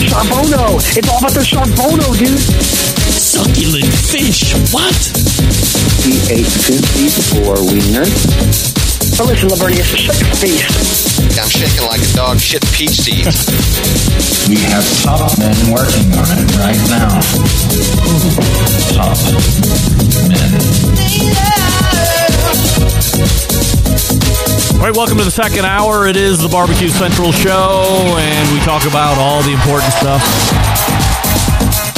Charbono! It's all about the Charbono, dude! Succulent fish. What? He ate two feet four wiener. But oh, listen, Lavernius, shut your face. I'm shaking like a dog shit peach seeds. We have top men working on it right now. Top men. All right, welcome to the second hour. It is the Barbecue Central Show, and we talk about all the important stuff.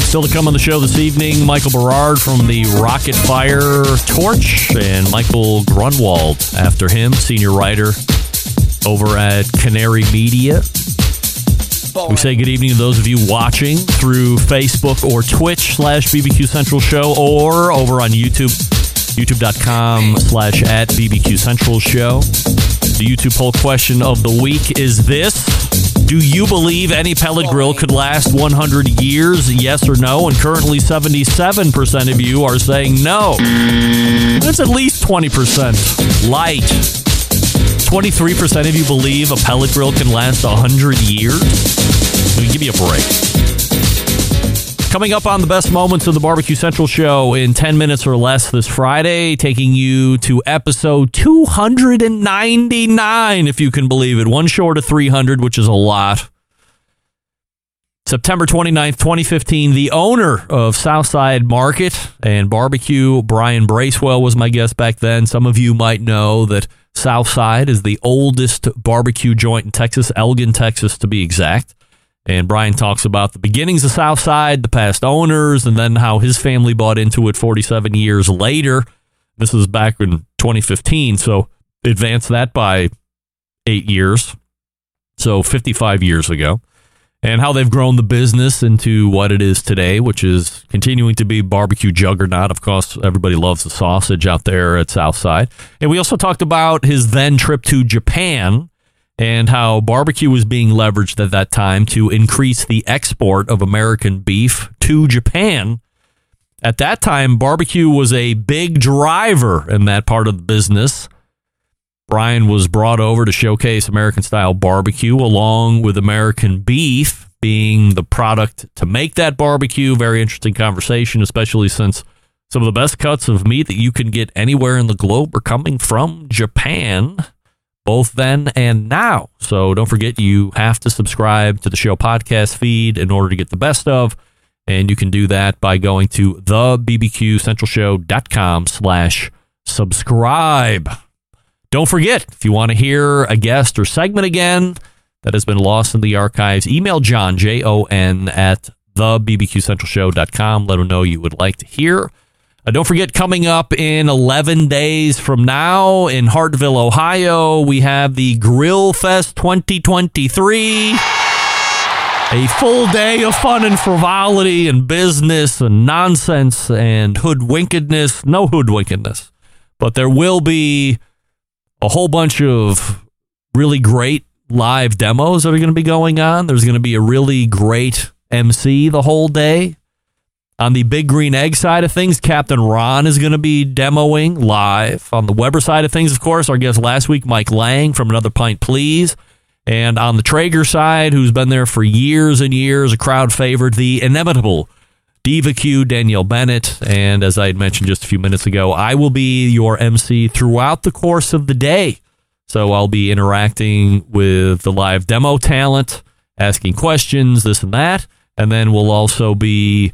Still to come on the show this evening, Michael Berard from the Rocket Fire Torch, and Michael Grunwald after him, senior writer over at Canary Media. We say good evening to those of you watching through Facebook or Twitch slash BBQ Central Show or over on YouTube, youtube.com slash at BBQ Central Show. The YouTube poll question of the week is this Do you believe any pellet grill could last 100 years? Yes or no? And currently 77% of you are saying no. That's at least 20%. Light. 23% of you believe a pellet grill can last 100 years? Let me give you a break. Coming up on the best moments of the Barbecue Central show in 10 minutes or less this Friday, taking you to episode 299, if you can believe it. One short of 300, which is a lot. September 29th, 2015, the owner of Southside Market and Barbecue, Bryan Bracewell, was my guest back then. Some of you might know that Southside is the oldest barbecue joint in Texas, Elgin, Texas, to be exact. And Bryan talks about the beginnings of Southside, the past owners, and then how his family bought into it 47 years later. This was back in 2015, so advance that by eight years. So 55 years ago. And how they've grown the business into what it is today, which is continuing to be barbecue juggernaut. Of course, everybody loves the sausage out there at Southside. And we also talked about his then trip to Japan and how barbecue was being leveraged at that time to increase the export of American beef to Japan. At that time, barbecue was a big driver in that part of the business. Bryan was brought over to showcase American style barbecue along with American beef being the product to make that barbecue. Very interesting conversation, especially since some of the best cuts of meat that you can get anywhere in the globe are coming from Japan both then and now. So don't forget you have to subscribe to the show podcast feed in order to get the best of. And you can do that by going to thebbqcentralshow.com slash subscribe. Don't forget, if you want to hear a guest or segment again that has been lost in the archives, email John, J-O-N, at thebbqcentralshow.com. Let him know you would like to hear. Uh, don't forget, coming up in 11 days from now in Hartville, Ohio, we have the Grill Fest 2023. A full day of fun and frivolity and business and nonsense and hoodwinkedness. No hoodwinkedness, but there will be a whole bunch of really great live demos that are going to be going on. There's going to be a really great MC the whole day. On the Big Green Egg side of things, Captain Ron is going to be demoing live. On the Weber side of things, of course, our guest last week, Mike Lang from Another Pint Please. And on the Traeger side, who's been there for years and years, a crowd favorite, the inimitable Diva Q, Danielle Bennett. And as I had mentioned just a few minutes ago, I will be your MC throughout the course of the day. So I'll be interacting with the live demo talent, asking questions, this and that. And then we'll also be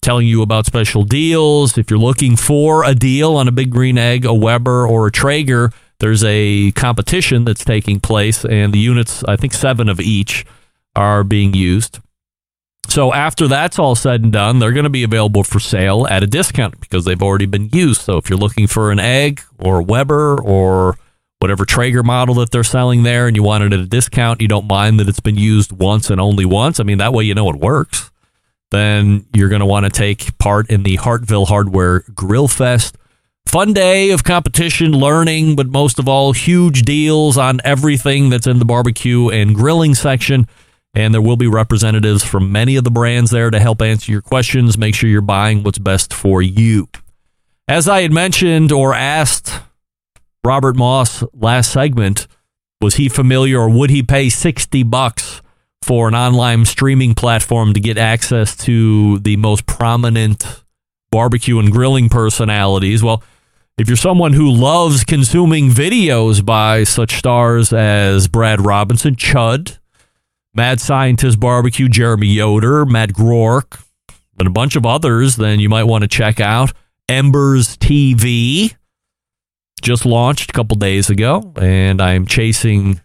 telling you about special deals. If you're looking for a deal on a Big Green Egg, a Weber, or a Traeger, there's a competition that's taking place, and the units, I think seven of each, are being used. So after that's all said and done, they're going to be available for sale at a discount because they've already been used. So if you're looking for an egg or a Weber or whatever Traeger model that they're selling there and you want it at a discount, you don't mind that it's been used once and only once. I mean, that way you know it works. Then you're going to want to take part in the Hartville Hardware Grill Fest. Fun day of competition, learning, but most of all, huge deals on everything that's in the barbecue and grilling section. And there will be representatives from many of the brands there to help answer your questions. Make sure you're buying what's best for you. As I had mentioned or asked Robert Moss last segment, was he familiar or would he pay 60 bucks for an online streaming platform to get access to the most prominent barbecue and grilling personalities? Well, if you're someone who loves consuming videos by such stars as Brad Robinson, Chud, Mad Scientist Barbecue, Jeremy Yoder, Matt Groark, and a bunch of others, then you might want to check out Embers TV. Just launched a couple days ago, and I'm chasing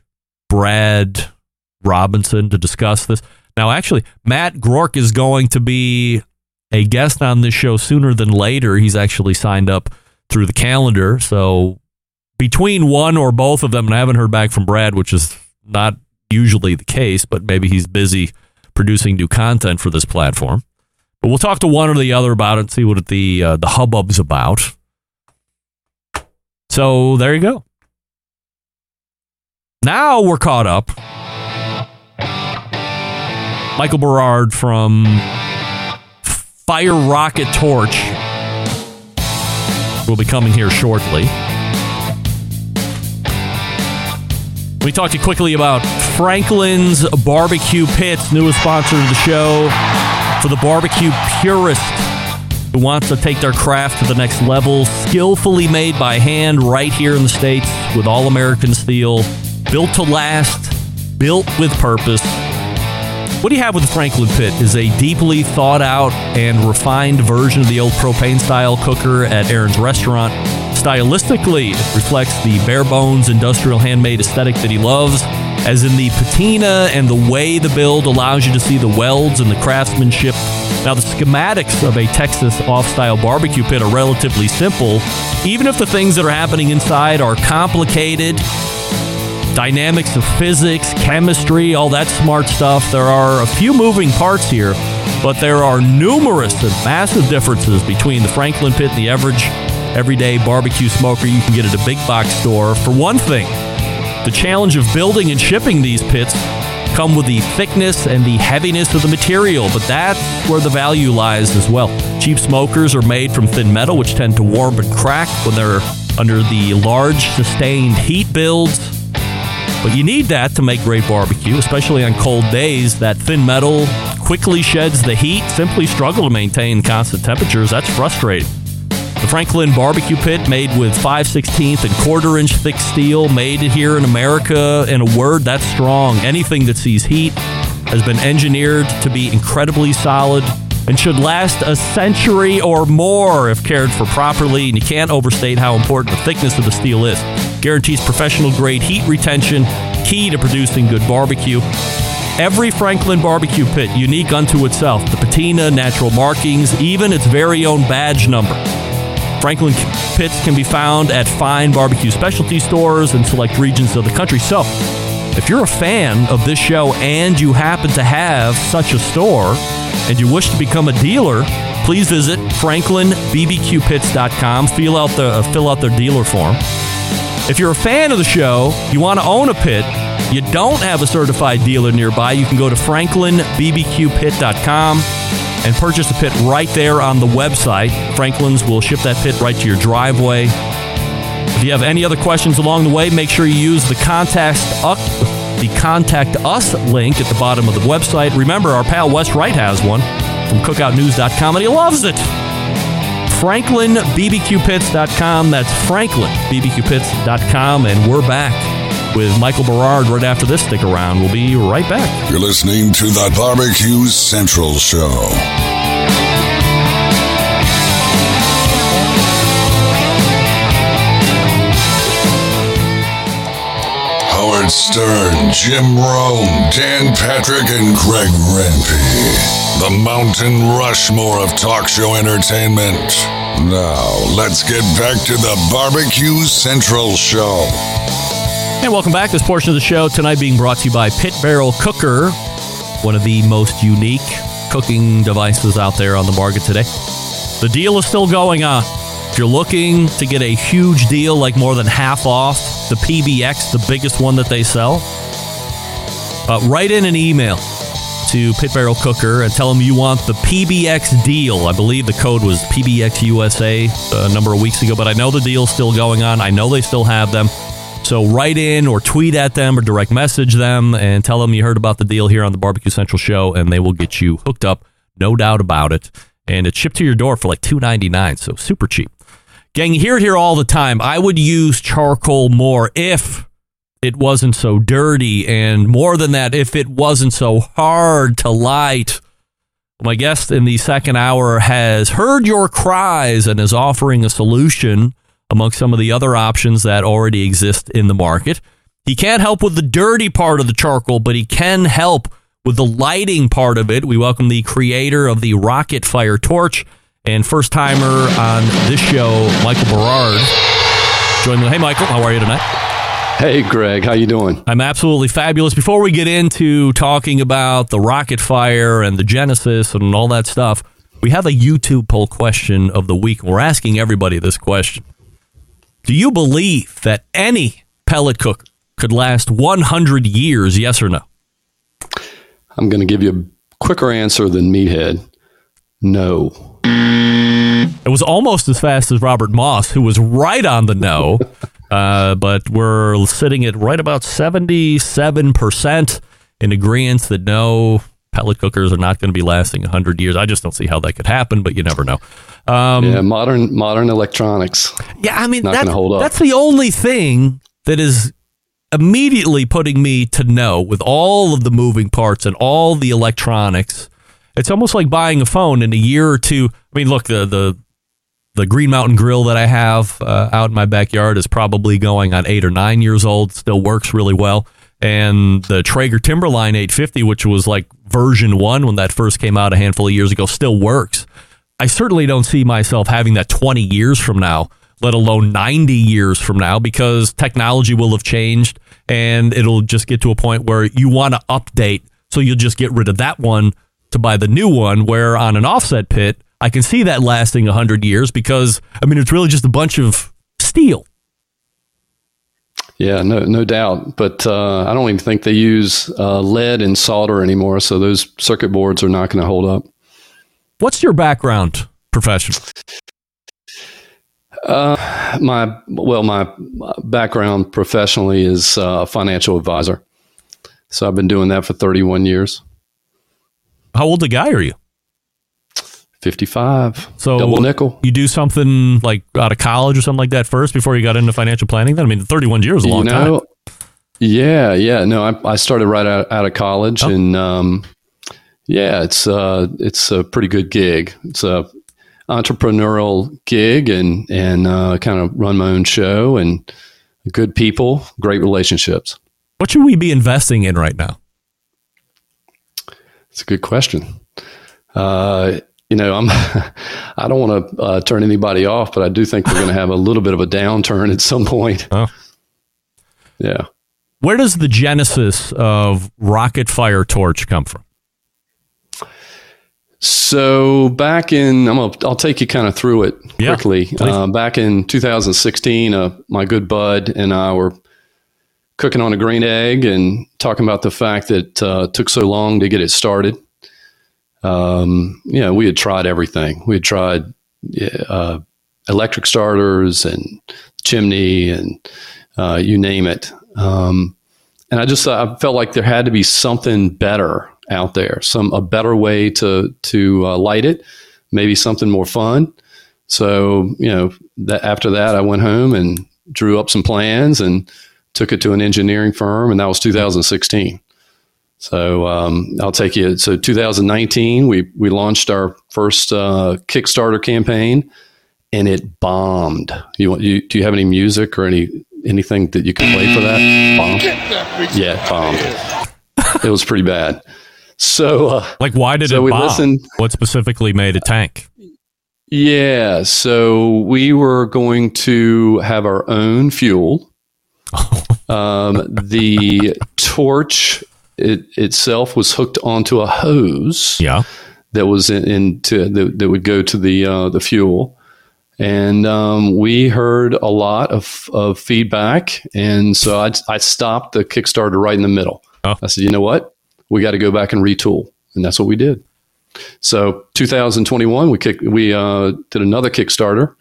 Brad Robinson to discuss this. Now, actually, Matt Groark is going to be a guest on this show sooner than later. He's actually signed up through the calendar. So between one or both of them, and I haven't heard back from Brad, which is not usually the case, but maybe he's busy producing new content for this platform. But we'll talk to one or the other about it and see what the uh, the hubbub's about. So there you go. Now we're caught up. Michael Berard from Fire Rocket Torch will be coming here shortly. We talked to you quickly about Franklin's Barbecue Pits, newest sponsor of the show for the barbecue purist who wants to take their craft to the next level, skillfully made by hand right here in the States with all American steel, built to last, built with purpose. What you have with the Franklin Pit is a deeply thought out and refined version of the old propane style cooker at Aaron's restaurant. Stylistically, it reflects the bare bones industrial handmade aesthetic that he loves, as in the patina and the way the build allows you to see the welds and the craftsmanship. Now, the schematics of a Texas off style barbecue pit are relatively simple, even if the things that are happening inside are complicated dynamics of physics, chemistry, all that smart stuff. There are a few moving parts here, but there are numerous and massive differences between the Franklin Pit and the average everyday barbecue smoker you can get at a big box store. For one thing, the challenge of building and shipping these pits come with the thickness and the heaviness of the material, but that's where the value lies as well. Cheap smokers are made from thin metal, which tend to warp and crack when they're under the large sustained heat builds. But you need that to make great barbecue, especially on cold days. That thin metal quickly sheds the heat, simply struggle to maintain constant temperatures. That's frustrating. The Franklin barbecue pit, made with 5 16th and quarter inch thick steel, made here in America. In a word, that's strong. Anything that sees heat has been engineered to be incredibly solid and should last a century or more if cared for properly. And you can't overstate how important the thickness of the steel is. Guarantees professional grade heat retention, key to producing good barbecue. Every Franklin barbecue pit unique unto itself, the patina, natural markings, even its very own badge number. Franklin pits can be found at fine barbecue specialty stores in select regions of the country. So, if you're a fan of this show and you happen to have such a store and you wish to become a dealer, please visit franklinbbqpits.com. Fill out the uh, fill out their dealer form. If you're a fan of the show, you want to own a pit, you don't have a certified dealer nearby, you can go to franklinbbqpit.com and purchase a pit right there on the website. Franklin's will ship that pit right to your driveway. If you have any other questions along the way, make sure you use the contact the contact us link at the bottom of the website. Remember, our pal Wes Wright has one from cookoutnews.com and he loves it. FranklinBBQPits.com. That's FranklinBBQPits.com. And we're back with Michael Berard right after this. Stick around. We'll be right back. You're listening to the Barbecue Central Show. Howard Stern, Jim Rome, Dan Patrick, and Greg Rempe. The Mountain Rushmore of talk show entertainment. Now, let's get back to the Barbecue Central Show. And welcome back. This portion of the show tonight being brought to you by Pit Barrel Cooker, one of the most unique cooking devices out there on the market today. The deal is still going on. If you're looking to get a huge deal, like more than half off the PBX, the biggest one that they sell, uh, write in an email to Pit Barrel Cooker and tell them you want the PBX deal. I believe the code was PBX USA a number of weeks ago, but I know the deal's still going on. I know they still have them. So write in or tweet at them or direct message them and tell them you heard about the deal here on the Barbecue Central show, and they will get you hooked up, no doubt about it. And it's shipped to your door for like two ninety nine, so super cheap. Gang, you hear it here all the time. I would use charcoal more if it wasn't so dirty, and more than that, if it wasn't so hard to light. My guest in the second hour has heard your cries and is offering a solution amongst some of the other options that already exist in the market. He can't help with the dirty part of the charcoal, but he can help with the lighting part of it. We welcome the creator of the Rocket Fire Torch and first timer on this show, Michael Berard. Join me. Hey, Michael, how are you tonight? Hey, Greg, how you doing? I'm absolutely fabulous. Before we get into talking about the Rocket Fire and the Genesis and all that stuff, we have a YouTube poll question of the week. We're asking everybody this question. Do you believe that any pellet cooker could last 100 years, yes or no? I'm going to give you a quicker answer than Meathead. No. It was almost as fast as Robert Moss, who was right on the no. uh, but we're sitting at right about 77% in agreement that no, pellet cookers are not going to be lasting 100 years. I just don't see how that could happen, but you never know. Um, yeah, modern modern electronics. Yeah, I mean, that's, hold up. that's the only thing that is immediately putting me to no with all of the moving parts and all the electronics. It's almost like buying a phone in a year or two. I mean, look, the the the Green Mountain Grill that I have uh, out in my backyard is probably going on eight or nine years old. Still works really well. And the Traeger Timberline 850, which was like version one when that first came out a handful of years ago, still works. I certainly don't see myself having that 20 years from now, let alone 90 years from now, because technology will have changed and it'll just get to a point where you want to update. So you'll just get rid of that one to buy the new one, where on an offset pit, I can see that lasting 100 years because, I mean, it's really just a bunch of steel. Yeah, no, no doubt. But uh, I don't even think they use uh, lead and solder anymore, so those circuit boards are not going to hold up. What's your background profession? Uh, my well, my background professionally is uh, a financial advisor. So I've been doing that for 31 years. How old a guy are you? 55. So double nickel. You do something like out of college or something like that first before you got into financial planning. Then I mean, 31 years is a long you know, time. Yeah, yeah. No, I, I started right out, out of college, Oh. and um, yeah, it's uh, it's a pretty good gig. It's a entrepreneurial gig, and and uh, kind of run my own show, and good people, great relationships. What should we be investing in right now? It's a good question. Uh, you know, I'm. I don't want to uh, turn anybody off, but I do think we're going to have a little bit of a downturn at some point. Oh. Yeah. Where does the genesis of Rocket Fire Torch come from? So back in, I'm gonna, I'll take you kind of through it quickly. please. Uh, back in 2016, uh, my good bud and I were cooking on a green egg and talking about the fact that uh, it took so long to get it started. Um, you know, we had tried everything. We had tried uh, electric starters and chimney and uh, you name it. Um, and I just I felt like there had to be something better out there, some a better way to to uh, light it, maybe something more fun. So you know, that after that, I went home and drew up some plans and took it to an engineering firm, and that was 2016. So um, I'll take you. So 2019, we we launched our first uh, Kickstarter campaign, and it bombed. You want you? Do you have any music or any anything that you can play for that? Bombed. Yeah, it bombed. it was pretty bad. So uh, Like, why did So it we bomb? listened- What specifically made it tank? yeah, so we were going to have our own fuel. Um, the torch it, itself was hooked onto a hose. Yeah. that was in, into that, that would go to the uh, the fuel, and um, we heard a lot of, of feedback, and so I, I stopped the Kickstarter right in the middle. Oh. I said, you know what, we got to go back and retool, and that's what we did. So 2021, we kick, we uh, did another Kickstarter,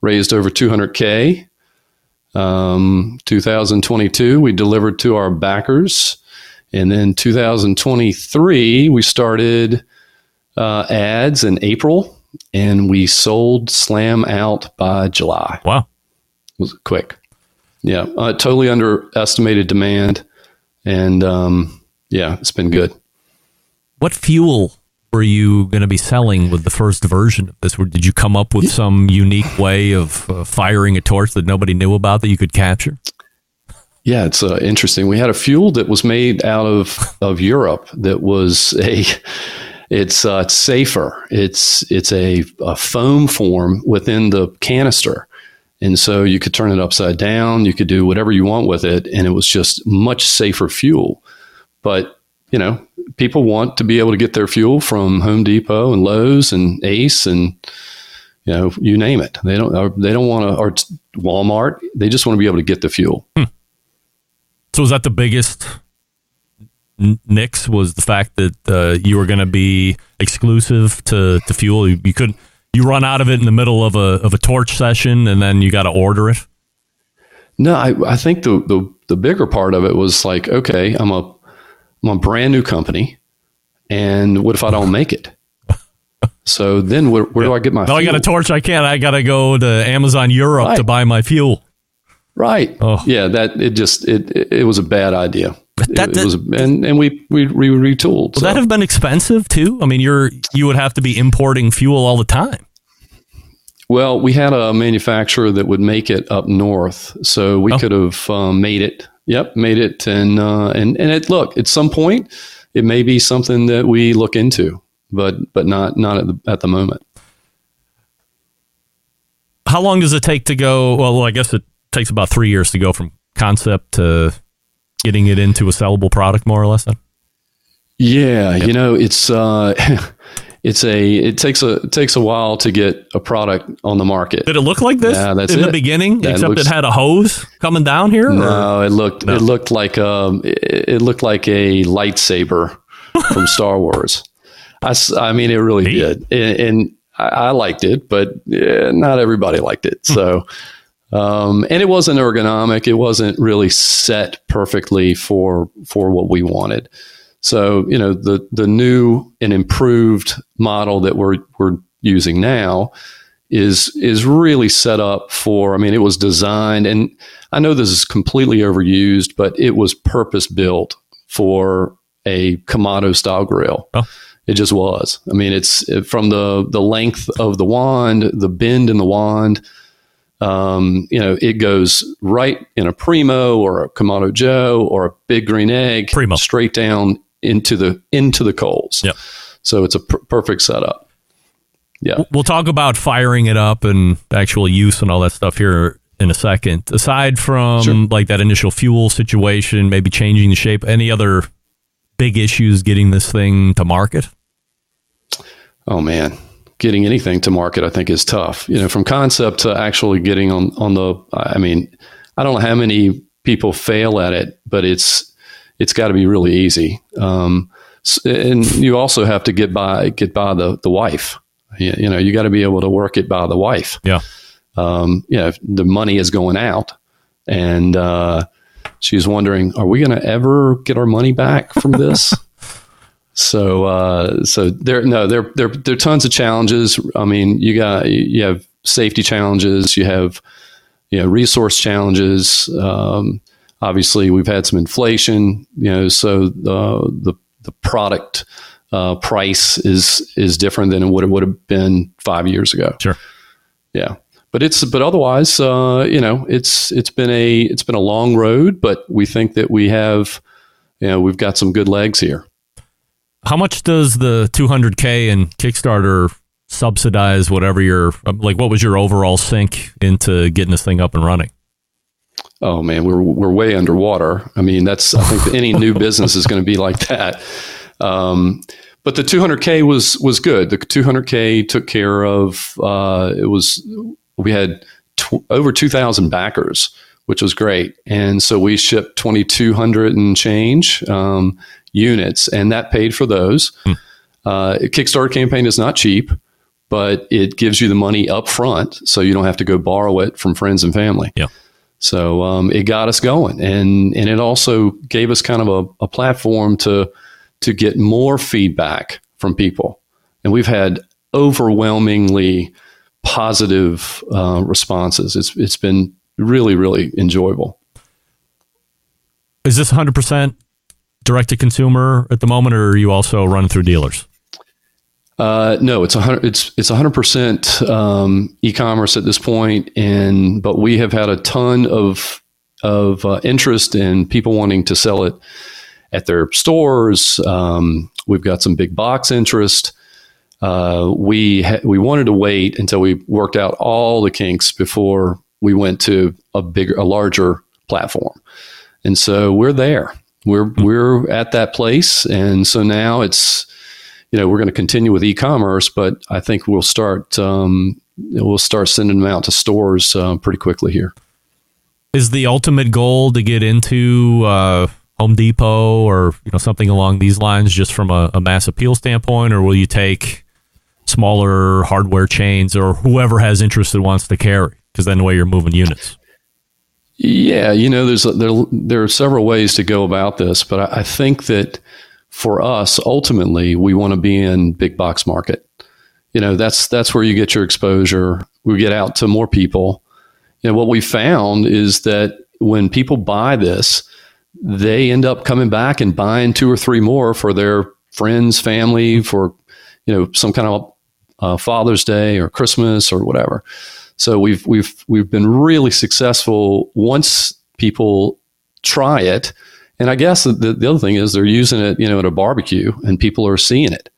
raised over 200k. Um, 2022, we delivered to our backers, and then 2023, we started uh, ads in April, and we sold Slam out by July. Wow. It was quick. Yeah, uh, totally underestimated demand, and um, yeah, it's been good. What fuel were you going to be selling with the first version of this? Or did you come up with some unique way of uh, firing a torch that nobody knew about that you could capture? Yeah, it's uh, interesting. We had a fuel that was made out of of Europe that was a it's uh, it's safer. It's it's a, a foam form within the canister, and so you could turn it upside down. You could do whatever you want with it, and it was just much safer fuel. But you know, people want to be able to get their fuel from Home Depot and Lowe's and Ace and you know you name it. They don't they don't want to or Walmart. They just want to be able to get the fuel. Hmm. So was that the biggest nix? Was the fact that uh, you were going to be exclusive to, to fuel? You, you could you run out of it in the middle of a of a torch session, and then you got to order it. No, I, I think the, the the bigger part of it was like, okay, I'm a I'm a brand new company, and what if I don't make it? So then, where, where do I get my? No, I got a torch. I can't. I got to go to Amazon Europe Right. to buy my fuel. Right. Oh. Yeah, that it just it it, it was a bad idea. that- it, it was, and and we we, we retooled. Would that have been expensive too? I mean, you're you would have to be importing fuel all the time. Well, we had a manufacturer that would make it up north, so we Oh. could have um, made it. Yep, made it, and uh, and and it look at some point it may be something that we look into, but but not not at the at the moment. How long does it take to go? Well, I guess it takes about three years to go from concept to getting it into a sellable product, more or less. Then. Yeah, you know, it's uh, it's a it takes a it takes a while to get a product on the market. Did it look like this Yeah, that's in the beginning? That except looks- it had a hose coming down here. or- No, it looked No. it looked like um it, it looked like a lightsaber from Star Wars. I, I mean, it really Neat. did, and, and I, I liked it, but eh, not everybody liked it. So, um, and it wasn't ergonomic. It wasn't really set perfectly for for what we wanted. So, you know, the the new and improved model that we're we're using now is is really set up for. I mean, it was designed, and I know this is completely overused, but it was purpose built for a Kamado style grill. Oh. It just was. I mean, it's it- from the the length of the wand, the bend in the wand. Um, you know, it goes right in a Primo or a Kamado Joe or a Big Green Egg, Primo. straight down into the into the coals. Yep. So it's a per- perfect setup. Yeah. We'll talk about firing it up and actual use and all that stuff here in a second. Aside from Sure. like that initial fuel situation, maybe changing the shape, any other big issues getting this thing to market? Oh man, getting anything to market, I think, is tough. You know, from concept to actually getting on on the. I mean, I don't know how many people fail at it, but it's it's got to be really easy. Um, and you also have to get by get by the the wife. You, you know, you got to be able to work it by the wife. Yeah. Um, you know, the money is going out, and uh, she's wondering, are we going to ever get our money back from this? So, uh, so there, no, there, there, there are tons of challenges. I mean, you got, you have safety challenges, you have, you know, resource challenges. Um, obviously, we've had some inflation, you know, so the the, the product uh, price is is different than what it would have been five years ago. Sure. Yeah, but it's but otherwise, uh, you know, it's it's been a it's been a long road, but we think that we have, you know, we've got some good legs here. How much does the 200K and Kickstarter subsidize whatever your, like, what was your overall sink into getting this thing up and running? Oh man, we're we're way underwater. I mean, that's I think any new business is going to be like that. Um, but the 200k was was good. The 200k took care of. Uh, it was we had tw- over 2,000 backers, which was great, and so we shipped 2,200 and change um, units, and that paid for those. Hmm. Uh, Kickstarter campaign is not cheap, but it gives you the money up front, so you don't have to go borrow it from friends and family. Yeah. So um, it got us going, and and it also gave us kind of a, a platform to to get more feedback from people, and we've had overwhelmingly positive uh, responses. It's it's been really really enjoyable. Is this 100% direct to consumer at the moment, or are you also running through dealers? Uh, no, it's hundred. It's it's hundred percent um, e-commerce at this point, and but we have had a ton of of uh, interest in people wanting to sell it at their stores. Um, we've got some big box interest. Uh, we ha- we wanted to wait until we worked out all the kinks before we went to a bigger, a larger platform, and so we're there. We're we're at that place, and so now it's you know we're going to continue with e-commerce, but I think we'll start um, we'll start sending them out to stores uh, pretty quickly here. Is the ultimate goal to get into uh, Home Depot or you know something along these lines, just from a, a mass appeal standpoint, or will you take smaller hardware chains or whoever has interest that wants to carry? Because then the way you're moving units. Yeah, you know, there's there there are several ways to go about this, but I, I think that for us, ultimately, we want to be in big box market. You know, that's that's where you get your exposure. We get out to more people. You know, what we found is that when people buy this, they end up coming back and buying two or three more for their friends, family, for you know some kind of uh, Father's Day or Christmas or whatever. So we've we've we've been really successful once people try it. And I guess the, the other thing is they're using it, you know, at a barbecue, and people are seeing it.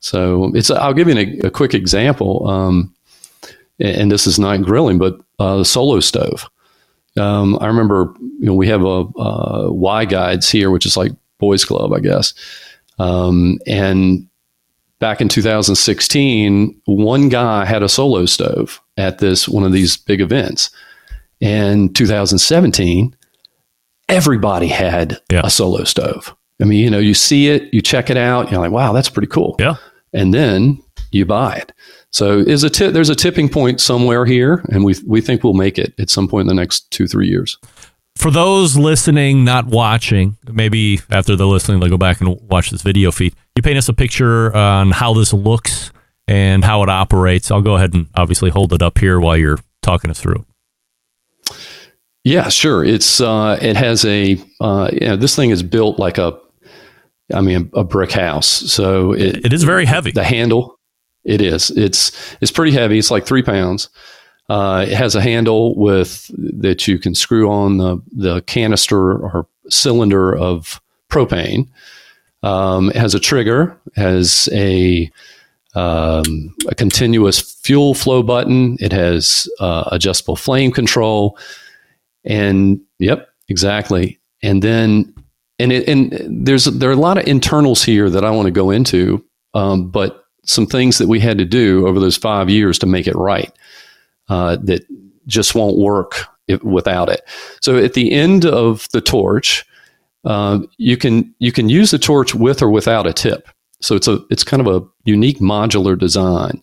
So it's. I'll give you a, a quick example, um, and this is not grilling, but uh, the solo stove. Um, I remember, you know, we have a uh, Y guides here, which is like boys club, I guess. Um, and back in 2016, one guy had a solo stove at this one of these big events. And 2017, everybody had Yeah. a solo stove. I mean, you know, you see it, you check it out, you're like, wow, that's pretty cool. Yeah. And then you buy it. So is a ti- there's a tipping point somewhere here, and we we think we'll make it at some point in the next two three years. For those listening, not watching, maybe after they're listening, they'll go back and watch this video feed. You paint us a picture on how this looks and how it operates. I'll go ahead and obviously hold it up here while you're talking us through. Yeah, sure. It's uh, it has a uh, you know, this thing is built like a, I mean, a, brick house. So it, It is very heavy. The handle, it is. It's it's pretty heavy. It's like three pounds. Uh, it has a handle with that you can screw on the the canister or cylinder of propane. Um, it has a trigger. Has a um, a continuous fuel flow button. It has uh, adjustable flame control. And yep, exactly. And then, and it, and there's there are a lot of internals here that I want to go into, um, but some things that we had to do over those five years to make it right uh, that just won't work if, without it. So at the end of the torch, uh, you can you can use the torch with or without a tip. So it's a it's kind of a unique modular design.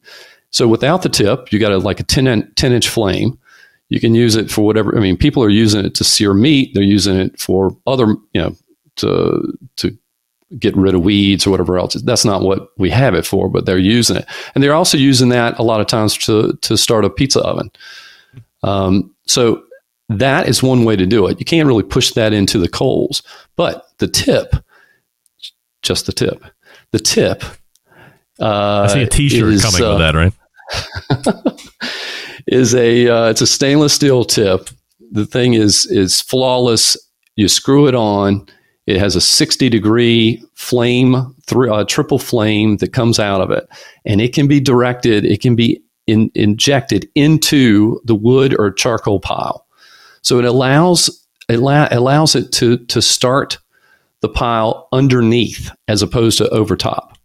So without the tip, you got a, like a 10, in, 10 inch flame. You can use it for whatever. I mean, people are using it to sear meat. They're using it for other, you know, to to get rid of weeds or whatever else. That's not what we have it for, but they're using it, and they're also using that a lot of times to to start a pizza oven. Um, so that is one way to do it. You can't really push that into the coals, but the tip, just the tip, the tip. Uh, I see a T-shirt is, coming uh, with that, right? is a uh, it's a stainless steel tip. The thing is is flawless. You screw it on. It has a 60 degree flame, thr uh, triple flame that comes out of it, and it can be directed. It can be in, injected into the wood or charcoal pile. So it allows it allow, allows it to to start the pile underneath as opposed to over top.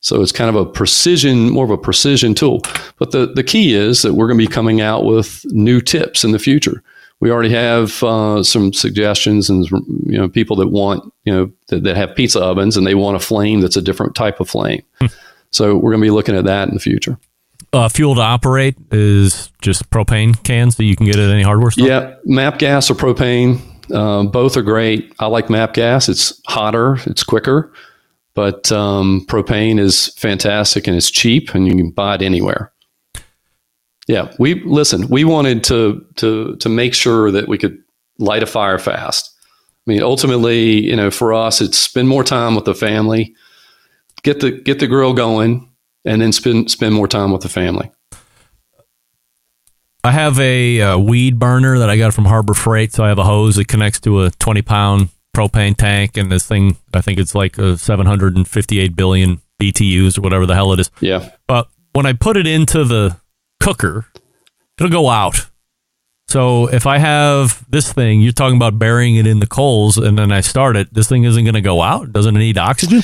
So it's kind of a precision, more of a precision tool. But the, the key is that we're going to be coming out with new tips in the future. We already have uh, some suggestions and you know people that want you know that, that have pizza ovens and they want a flame that's a different type of flame. so we're going to be looking at that in the future. Uh, fuel to operate is just propane cans that you can get at any hardware store. Yeah, MAPP gas or propane, um, both are great. I like MAPP gas. It's hotter, it's quicker, but um, propane is fantastic and it's cheap, and you can buy it anywhere. Yeah, we listen. We wanted to to to make sure that we could light a fire fast. I mean, ultimately, you know, for us, it's spend more time with the family, get the get the grill going, and then spend spend more time with the family. I have a, uh weed burner that I got from Harbor Freight. So I have a hose that connects to a 20 pound propane tank. And this thing, I think it's like a 758 billion BTUs or whatever the hell it is. Yeah. But when I put it into the cooker, it'll go out. So if I have this thing, you're talking about burying it in the coals and then I start it, this thing isn't going to go out. Doesn't it need oxygen?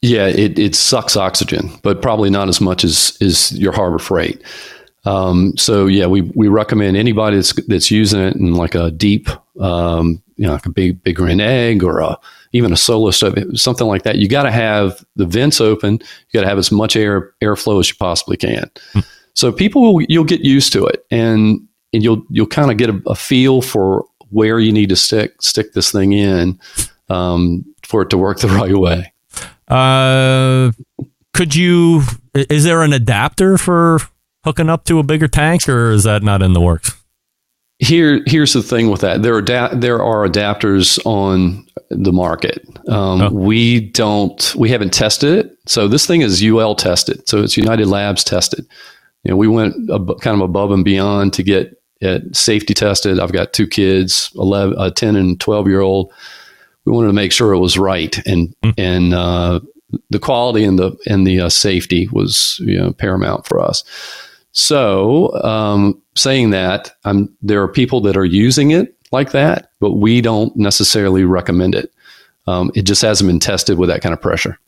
Yeah, it, it sucks oxygen, but probably not as much as is your Harbor Freight. Um, so yeah, we, we recommend anybody that's that's using it in like a deep, um, you know, like a big big green egg or a, even a solo stove, something like that. You got to have the vents open. You got to have as much air airflow as you possibly can. So people will, you'll get used to it, and and you'll you'll kind of get a, a feel for where you need to stick stick this thing in um, for it to work the right way. Uh, could you, is there an adapter for hooking up to a bigger tank or is that not in the works? Here, here's the thing with that. There are da- there are adapters on the market. Um, We don't. We haven't tested it. So this thing is UL tested. So it's United Labs tested. You know, we went ab- kind of above and beyond to get it safety tested. I've got two kids, 11, uh, 10 and 12 year old. We wanted to make sure it was right and, and, uh, the quality and the, and the uh, safety was, you know, paramount for us. So, um, saying that, um, there are people that are using it like that, but we don't necessarily recommend it. Um, it just hasn't been tested with that kind of pressure.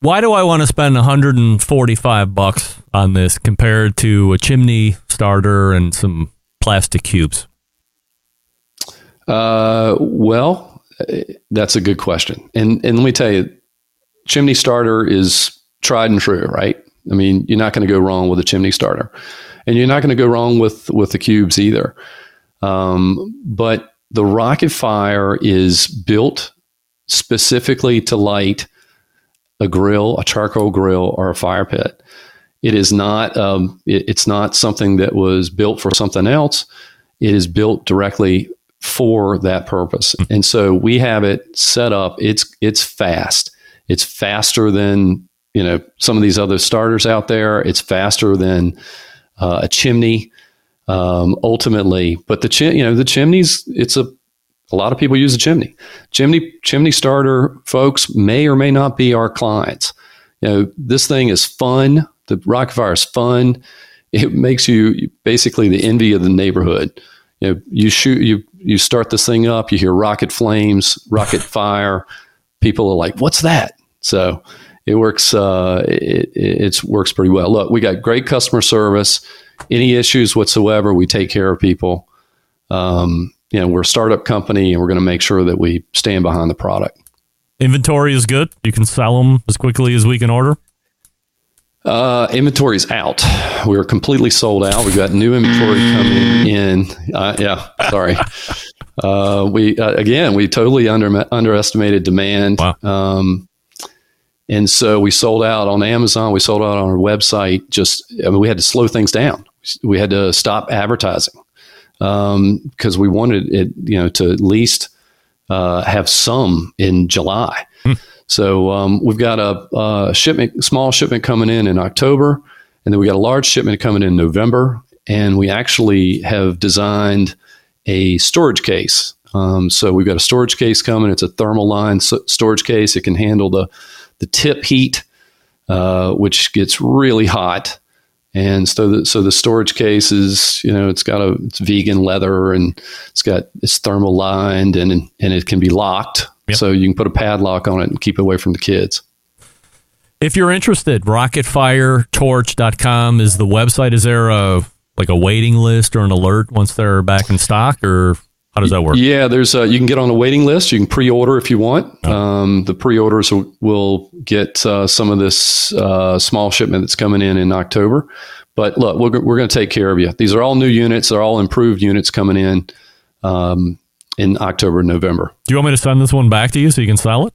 Why do I want to spend 145 bucks on this compared to a chimney starter and some plastic cubes? Uh, well, that's a good question. And and let me tell you, chimney starter is tried and true, right? I mean, you're not going to go wrong with a chimney starter, and you're not going to go wrong with with the cubes either. Um, but the Rocket Fire is built specifically to light a grill, a charcoal grill, or a fire pit. It is not. Um, it- it's not something that was built for something else. It is built directly for that purpose, and so we have it set up. It's it's fast. It's faster than you know some of these other starters out there. It's faster than uh, a chimney. Um, ultimately, but the chim- you know the chimneys. It's a a lot of people use a chimney. Chimney chimney starter folks may or may not be our clients. You know, this thing is fun. The rocket fire is fun. It makes you basically the envy of the neighborhood. You know, you shoot you you start this thing up, you hear rocket flames, rocket fire. People are like, "What's that?" So it works. Uh, it it works pretty well. Look, we got great customer service. Any issues whatsoever, we take care of people. Um, you know, we're a startup company, and we're going to make sure that we stand behind the product. Inventory is good. You can sell them as quickly as we can order. Uh, inventory's out. We're completely sold out. We've got new inventory coming in. Uh, yeah, sorry. Uh, we uh, again, we totally under underestimated demand. Um, and so we sold out on Amazon. We sold out on our website. Just I mean, we had to slow things down. We had to stop advertising because we wanted it, you know, to at least uh, have some in July. So um, we've got a, a shipment, small shipment coming in in October, and then we got a large shipment coming in November. And we actually have designed a storage case. Um, so we've got a storage case coming. It's a thermal line s- storage case. It can handle the the tip heat, uh, which gets really hot. And so the so the storage case is you know it's got a it's vegan leather and it's got it's thermal lined and and it can be locked. So you can put a padlock on it and keep it away from the kids. If you're interested, rocketfiretorch.com is the website. Is there a like a waiting list or an alert once they're back in stock or how does that work? Yeah, there's a, you can get on a waiting list. You can pre-order if you want. Oh. Um, the pre-orders will, will get uh, some of this uh, small shipment that's coming in in October. But look, we're, we're going to take care of you. These are all new units. They're all improved units coming in um, in October and November. Do you want me to send this one back to you so you can sell it?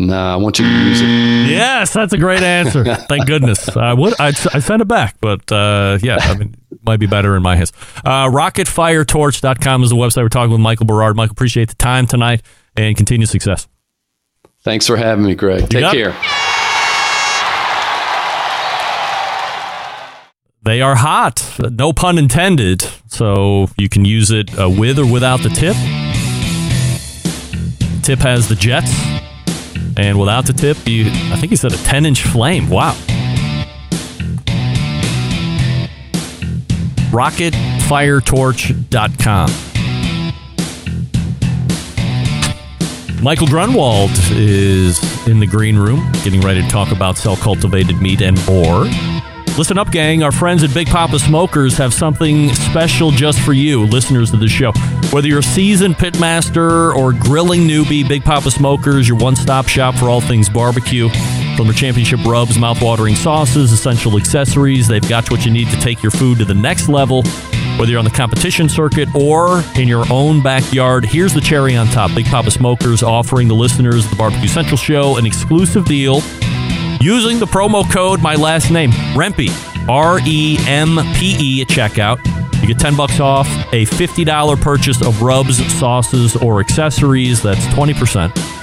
Nah, I want you to use it. Yes, that's a great answer. Thank goodness. I would. I'd, I sent it back, but uh, yeah, I mean, it might be better in my hands. Uh, RocketFireTorch.com is the website. We're talking with Michael Berard. Michael, appreciate the time tonight and continued success. Thanks for having me, Greg. Take care. They are hot, no pun intended. So you can use it uh, with or without the tip. Tip has the jets, and without the tip, you I think he said a 10 inch flame. Wow. RocketFireTorch.com. Michael Grunwald is in the green room, getting ready to talk about cell cultivated meat and more. Listen up, gang. Our friends at Big Poppa Smokers have something special just for you, listeners of the show. Whether you're a seasoned pitmaster or grilling newbie, Big Poppa Smokers, your one stop shop for all things barbecue. From their championship rubs, mouth-watering sauces, essential accessories, they've got what you need to take your food to the next level. Whether you're on the competition circuit or in your own backyard, here's the cherry on top. Big Poppa Smokers offering the listeners of the Barbecue Central Show an exclusive deal using the promo code my last name rempe r-e-m-p-e at checkout. You get 10 bucks off a $50 purchase of rubs sauces or accessories. That's 20%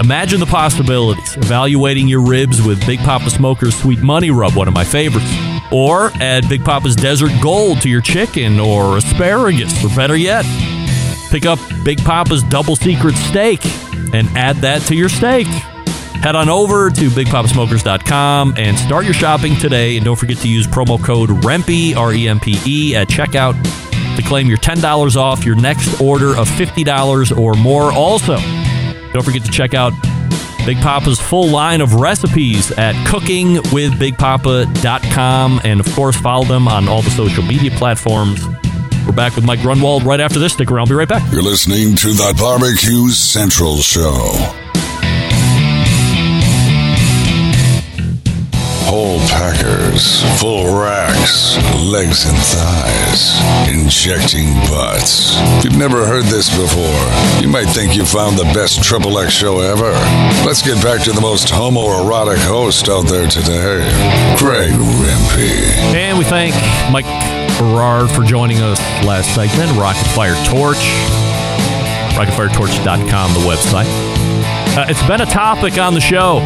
imagine the possibilities. Evaluating your ribs with big poppa smoker's sweet money rub one of my favorites. Or add big poppa's desert gold to your chicken or asparagus or better yet pick up big poppa's double secret steak and add that to your steak Head on over to bigpoppasmokers.com and start your shopping today. And don't forget to use promo code REMPE, R E M P E, at checkout to claim your $10 off your next order of $50 or more. Also, don't forget to check out Big Poppa's full line of recipes at cookingwithbigpapa.com. And of course, follow them on all the social media platforms. We're back with Mike Grunwald right after this. Stick around. I'll be right back. You're listening to the Barbecue Central Show. Whole packers, full racks, legs and thighs, injecting butts. If you've never heard this before, you might think you found the best Triple X show ever. Let's get back to the most homoerotic host out there today, Greg Rempe. And we thank Mike Berard for joining us last segment. Rocket Fire Torch, rocketfiretorch.com, the website. Uh, it's been a topic on the show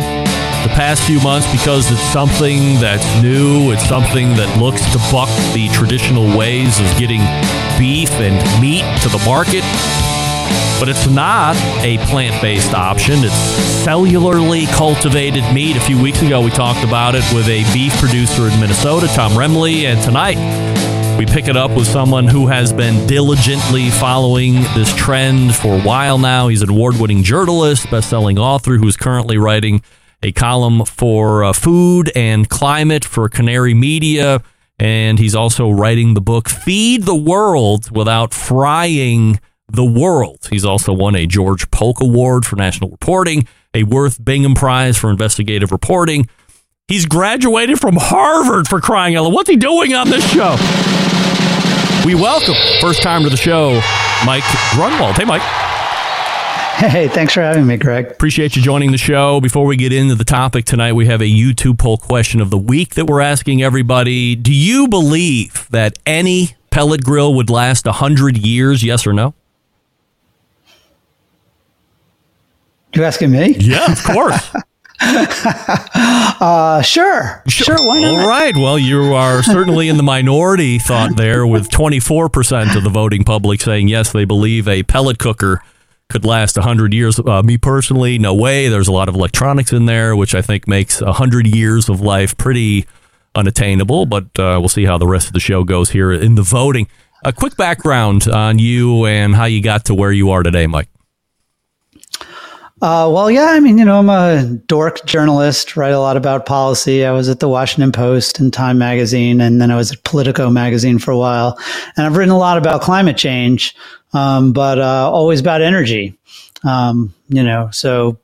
the past few months because it's something that's new. It's something that looks to buck the traditional ways of getting beef and meat to the market. But it's not a plant based option. It's cellularly cultivated meat. A few weeks ago, we talked about it with a beef producer in Minnesota, Tom Remley. And tonight, we pick it up with someone who has been diligently following this trend for a while now. He's an award winning journalist, best selling author who's currently writing a column for uh, food and climate for Canary Media. And he's also writing the book Feed the World Without Frying the World. He's also won a George Polk Award for National Reporting, a Worth Bingham Prize for Investigative Reporting. He's graduated from Harvard for crying out loud. What's he doing on this show? We welcome, first time to the show, Mike Grunwald. Hey, Mike. Hey, thanks for having me, Greg. Appreciate you joining the show. Before we get into the topic tonight, we have a YouTube poll question of the week that we're asking everybody. Do you believe that any pellet grill would last 100 years, yes or no? You asking me? Yeah, of course. uh, sure. Sure, why not? All right. Well, you are certainly in the minority thought there with 24% of the voting public saying yes, they believe a pellet cooker could last 100 years. Uh, me personally, no way. There's a lot of electronics in there, which I think makes 100 years of life pretty unattainable, but uh, we'll see how the rest of the show goes here in the voting. A quick background on you and how you got to where you are today, Mike. Uh, well, yeah, I mean, you know, I'm a dork journalist, write a lot about policy. I was at the Washington Post and Time Magazine, and then I was at Politico Magazine for a while. And I've written a lot about climate change, um, but uh, always about energy. Um, you know, so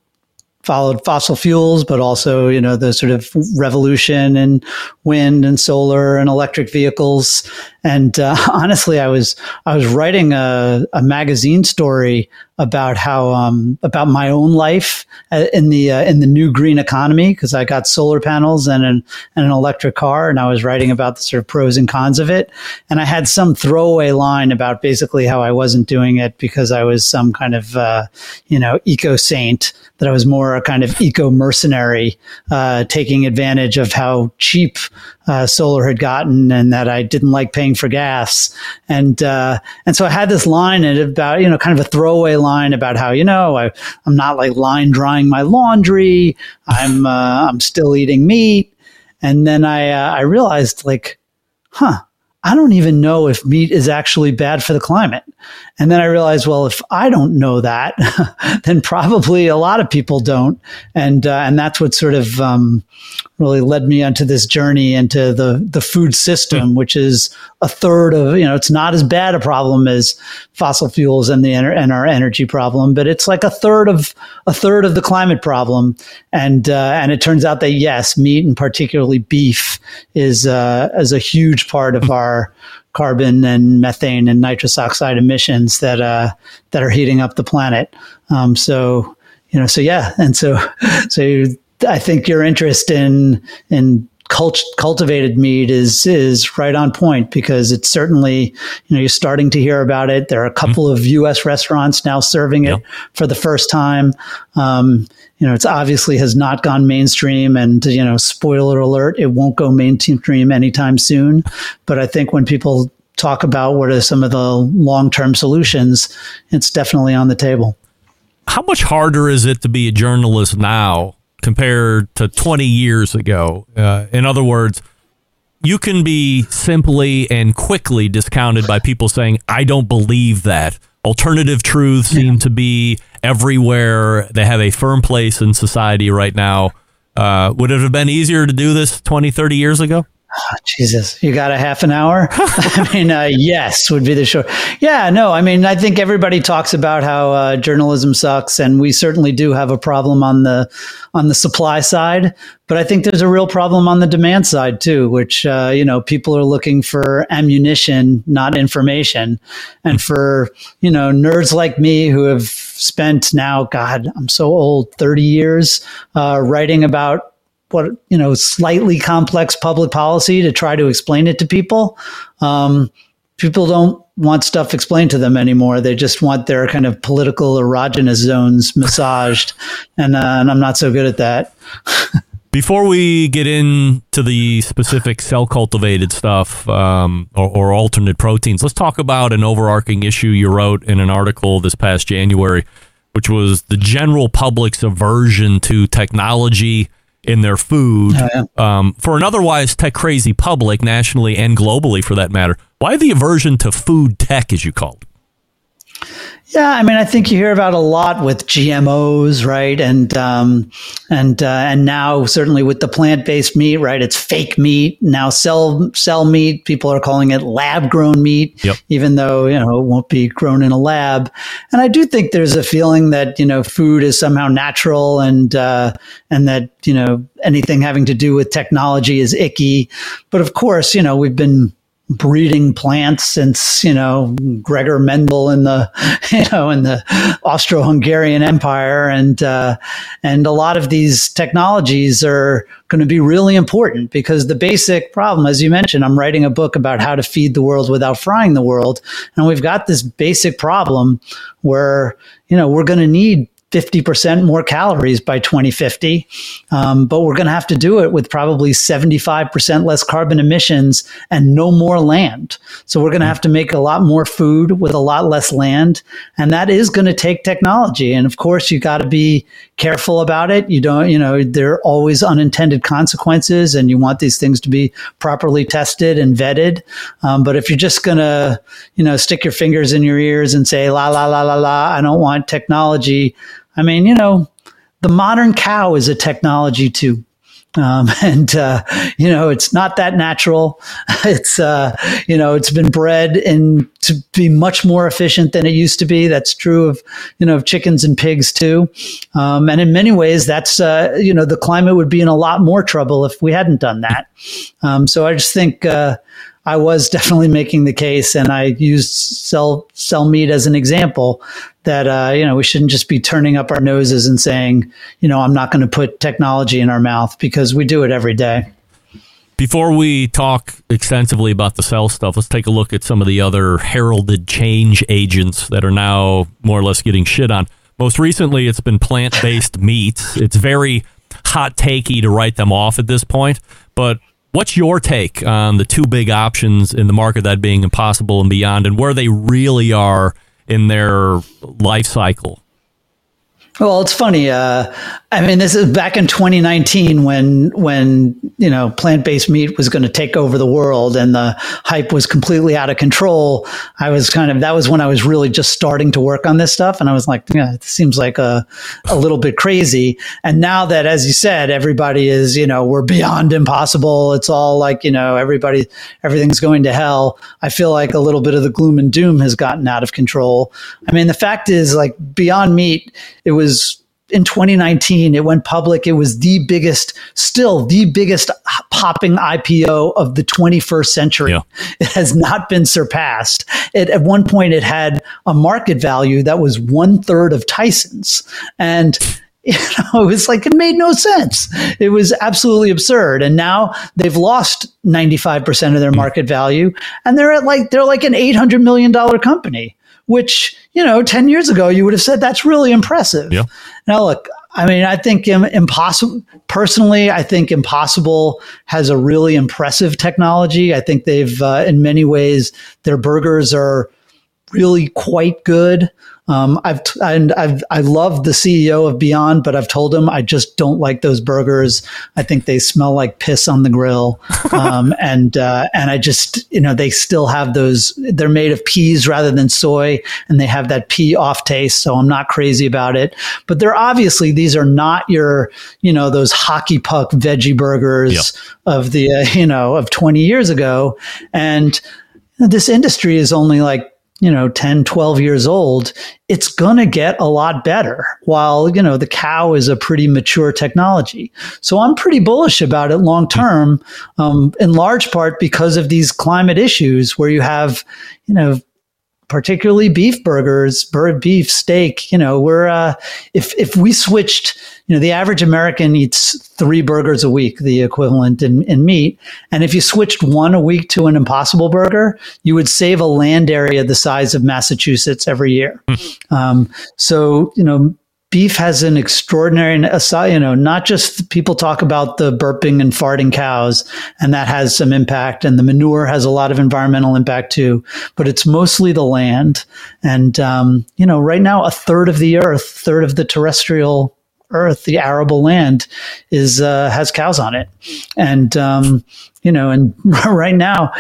followed fossil fuels, but also, you know, the sort of revolution in wind and solar and electric vehicles. And uh, honestly, I was I was writing a, a magazine story about how um, about my own life uh, in the uh, in the new green economy because I got solar panels and an and an electric car, and I was writing about the sort of pros and cons of it. And I had some throwaway line about basically how I wasn't doing it because I was some kind of uh, you know eco saint that I was more a kind of eco mercenary, uh, taking advantage of how cheap uh, solar had gotten, and that I didn't like paying for gas, and uh, and so I had this line about you know kind of a throwaway line about how you know I, I'm not like line drying my laundry, I'm uh, I'm still eating meat, and then I uh, I realized like, huh. I don't even know if meat is actually bad for the climate. And then I realized, well, if I don't know that, then probably a lot of people don't. And, uh, and that's what sort of, um, really led me onto this journey into the, the food system, which is a third of, you know, it's not as bad a problem as fossil fuels and the, and our energy problem, but it's like a third of, a third of the climate problem. And, uh, and it turns out that yes, meat and particularly beef is, uh, is a huge part of our, carbon and methane and nitrous oxide emissions that uh, that are heating up the planet. Um, so you know, so yeah, and so so I think your interest in in cult- cultivated meat is is right on point because it's certainly you know you're starting to hear about it. There are a couple mm-hmm. of U.S. restaurants now serving it for the first time. Um, you know, it's obviously has not gone mainstream, and you know, spoiler alert, it won't go mainstream anytime soon. But I think when people talk about what are some of the long term solutions, it's definitely on the table. How much harder is it to be a journalist now compared to 20 years ago. Uh, in other words, you can be simply and quickly discounted by people saying, I don't believe that. Alternative truths seem to be everywhere. They have a firm place in society right now. Uh, would it have been easier to do this 20, 30 years ago? Oh, Jesus, you got a half an hour? I mean, uh, yes, would be the short. Yeah, no, I mean, I think everybody talks about how uh, journalism sucks, and we certainly do have a problem on the on the supply side. But I think there's a real problem on the demand side too, which uh, you know people are looking for ammunition, not information, and for you know nerds like me who have spent now, God, I'm so old, 30 years uh, writing about what you know slightly complex public policy to try to explain it to people. Um, people don't want stuff explained to them anymore. They just want their kind of political erogenous zones massaged, and, uh, and I'm not so good at that. Before we get into the specific cell cultivated stuff um, or, or, alternate proteins, let's talk about an overarching issue you wrote in an article this past January, which was the general public's aversion to technology in their food oh, yeah. um, for an otherwise tech crazy public, nationally and globally for that matter. Why the aversion to food tech, as you called? Yeah, I mean, I think you hear about a lot with GMOs, right? And um, and uh, and now certainly with the plant based meat, right? It's fake meat now. Cell cell meat, people are calling it lab grown meat, yep. even though you know it won't be grown in a lab. And I do think there's a feeling that you know food is somehow natural, and uh, and that you know anything having to do with technology is icky. But of course, you know we've been breeding plants since you know Gregor Mendel in the you know in the Austro-Hungarian Empire, and uh, and a lot of these technologies are going to be really important because the basic problem, as you mentioned, I'm writing a book about how to feed the world without frying the world, and we've got this basic problem where you know we're going to need 50% more calories by 2050. Um, but we're going to have to do it with probably 75% less carbon emissions and no more land. So we're going to have to make a lot more food with a lot less land. And that is going to take technology. And of course, you got to be careful about it. You don't, you know, there are always unintended consequences and you want these things to be properly tested and vetted. Um, but if you're just going to, you know, stick your fingers in your ears and say, la, la, la, la, la, I don't want technology. I mean, you know, the modern cow is a technology too. Um, and, uh, you know, it's not that natural. It's, uh, you know, it's been bred and to be much more efficient than it used to be. That's true of, you know, of chickens and pigs too. Um, and in many ways, that's, uh, you know, the climate would be in a lot more trouble if we hadn't done that. Um, so I just think, uh, I was definitely making the case, and I used cell cell meat as an example that uh, you know we shouldn't just be turning up our noses and saying, you know, I'm not going to put technology in our mouth because we do it every day. Before we talk extensively about the cell stuff, let's take a look at some of the other heralded change agents that are now more or less getting shit on. Most recently, it's been plant based meats. It's very hot takey to write them off at this point, but What's your take on the two big options in the market, that being Impossible and Beyond, and where they really are in their life cycle? Well, it's funny. Uh, I mean, this is back in 2019 when when you know plant based meat was going to take over the world and the hype was completely out of control. I was kind of that was when I was really just starting to work on this stuff, and I was like, yeah, it seems like a a little bit crazy. And now that, as you said, everybody is you know we're beyond impossible. It's all like you know everybody everything's going to hell. I feel like a little bit of the gloom and doom has gotten out of control. I mean, the fact is, like Beyond Meat, it was in 2019 it went public it was the biggest still the biggest popping ipo of the 21st century yeah. it has not been surpassed it, at one point it had a market value that was one third of tyson's and you know, it was like it made no sense. It was absolutely absurd. And now they've lost 95% of their hmm. market value and they're at like they're like an 800 million dollar company which, you know, 10 years ago, you would have said that's really impressive. Yeah. Now, look, I mean, I think impossible. Personally, I think Impossible has a really impressive technology. I think they've, uh, in many ways, their burgers are really quite good. Um, I've t- and I've I love the CEO of Beyond, but I've told him I just don't like those burgers. I think they smell like piss on the grill, um, and uh, and I just you know they still have those. They're made of peas rather than soy, and they have that pea off taste. So I'm not crazy about it. But they're obviously these are not your you know those hockey puck veggie burgers yep. of the uh, you know of 20 years ago, and this industry is only like you know 10 12 years old it's going to get a lot better while you know the cow is a pretty mature technology. So i'm pretty bullish about it long term um, in large part because of these climate issues where you have you know particularly beef burgers, bird beef, steak. You know, we're uh, if if we switched, you know, the average American eats three burgers a week, the equivalent in, in meat, and if you switched one a week to an Impossible Burger, you would save a land area the size of Massachusetts every year. Hmm. um, so you know, beef has an extraordinary, you know, not just people talk about the burping and farting cows, and that has some impact, and the manure has a lot of environmental impact too, but it's mostly the land. And, um, you know, right now, a third of the earth, third of the terrestrial earth, the arable land, is uh, has cows on it, and um, you know, and right now,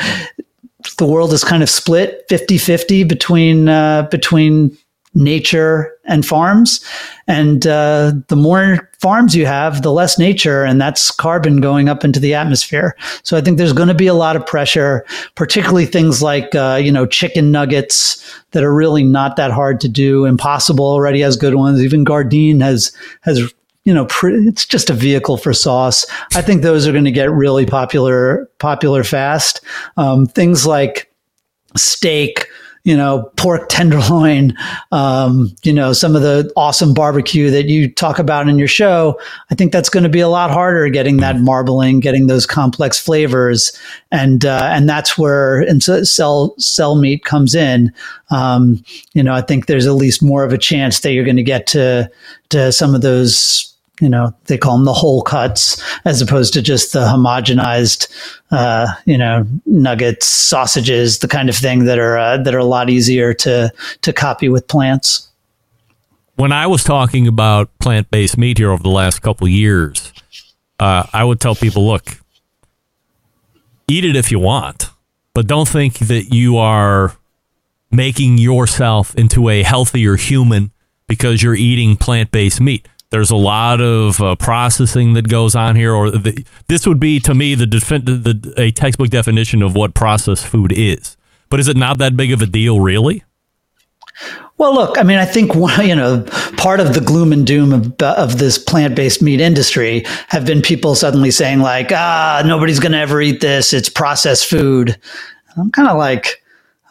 the world is kind of split 50-50 between uh, between nature and farms. And uh, the more farms you have, the less nature, and that's carbon going up into the atmosphere. So I think there's going to be a lot of pressure, particularly things like uh, you know chicken nuggets that are really not that hard to do. Impossible already has good ones. Even Gardein has has you know, it's just a vehicle for sauce. I think those are going to get really popular, popular fast. Um, things like steak, you know, pork tenderloin, um, you know, some of the awesome barbecue that you talk about in your show, I think that's going to be a lot harder getting that marbling, getting those complex flavors, and uh, and that's where and so cell cell meat comes in. Um, you know, I think there's at least more of a chance that you're going to get to to some of those you know they call them the whole cuts as opposed to just the homogenized uh, you know nuggets sausages the kind of thing that are uh, that are a lot easier to to copy with plants. When i was talking about plant-based meat here over the last couple years uh, i would tell people look eat it if you want but don't think that you are making yourself into a healthier human because you're eating plant-based meat there's a lot of uh, processing that goes on here, or the, this would be to me the, defi- the a textbook definition of what processed food is. But is it not that big of a deal, really? Well, look, I mean, I think you know part of the gloom and doom of, of this plant-based meat industry have been people suddenly saying like, ah, nobody's going to ever eat this; it's processed food. I'm kind of like,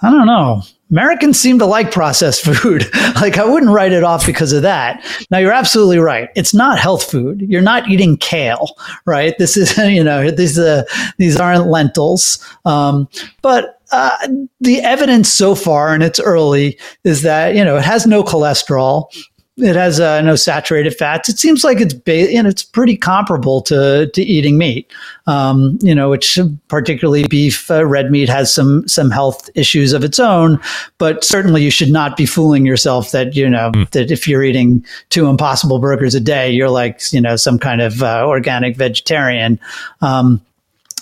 I don't know. Americans seem to like processed food. like I wouldn't write it off because of that. Now you're absolutely right. It's not health food. You're not eating kale, right? This is, you know, these uh, these aren't lentils. Um, but uh, the evidence so far, and it's early, is that you know it has no cholesterol it has uh, no saturated fats. It seems like it's ba- and it's pretty comparable to to eating meat. Um, you know, which particularly beef, uh, red meat has some some health issues of its own, but certainly you should not be fooling yourself that you know mm. that if you're eating two Impossible burgers a day, you're like you know some kind of uh, organic vegetarian. Um,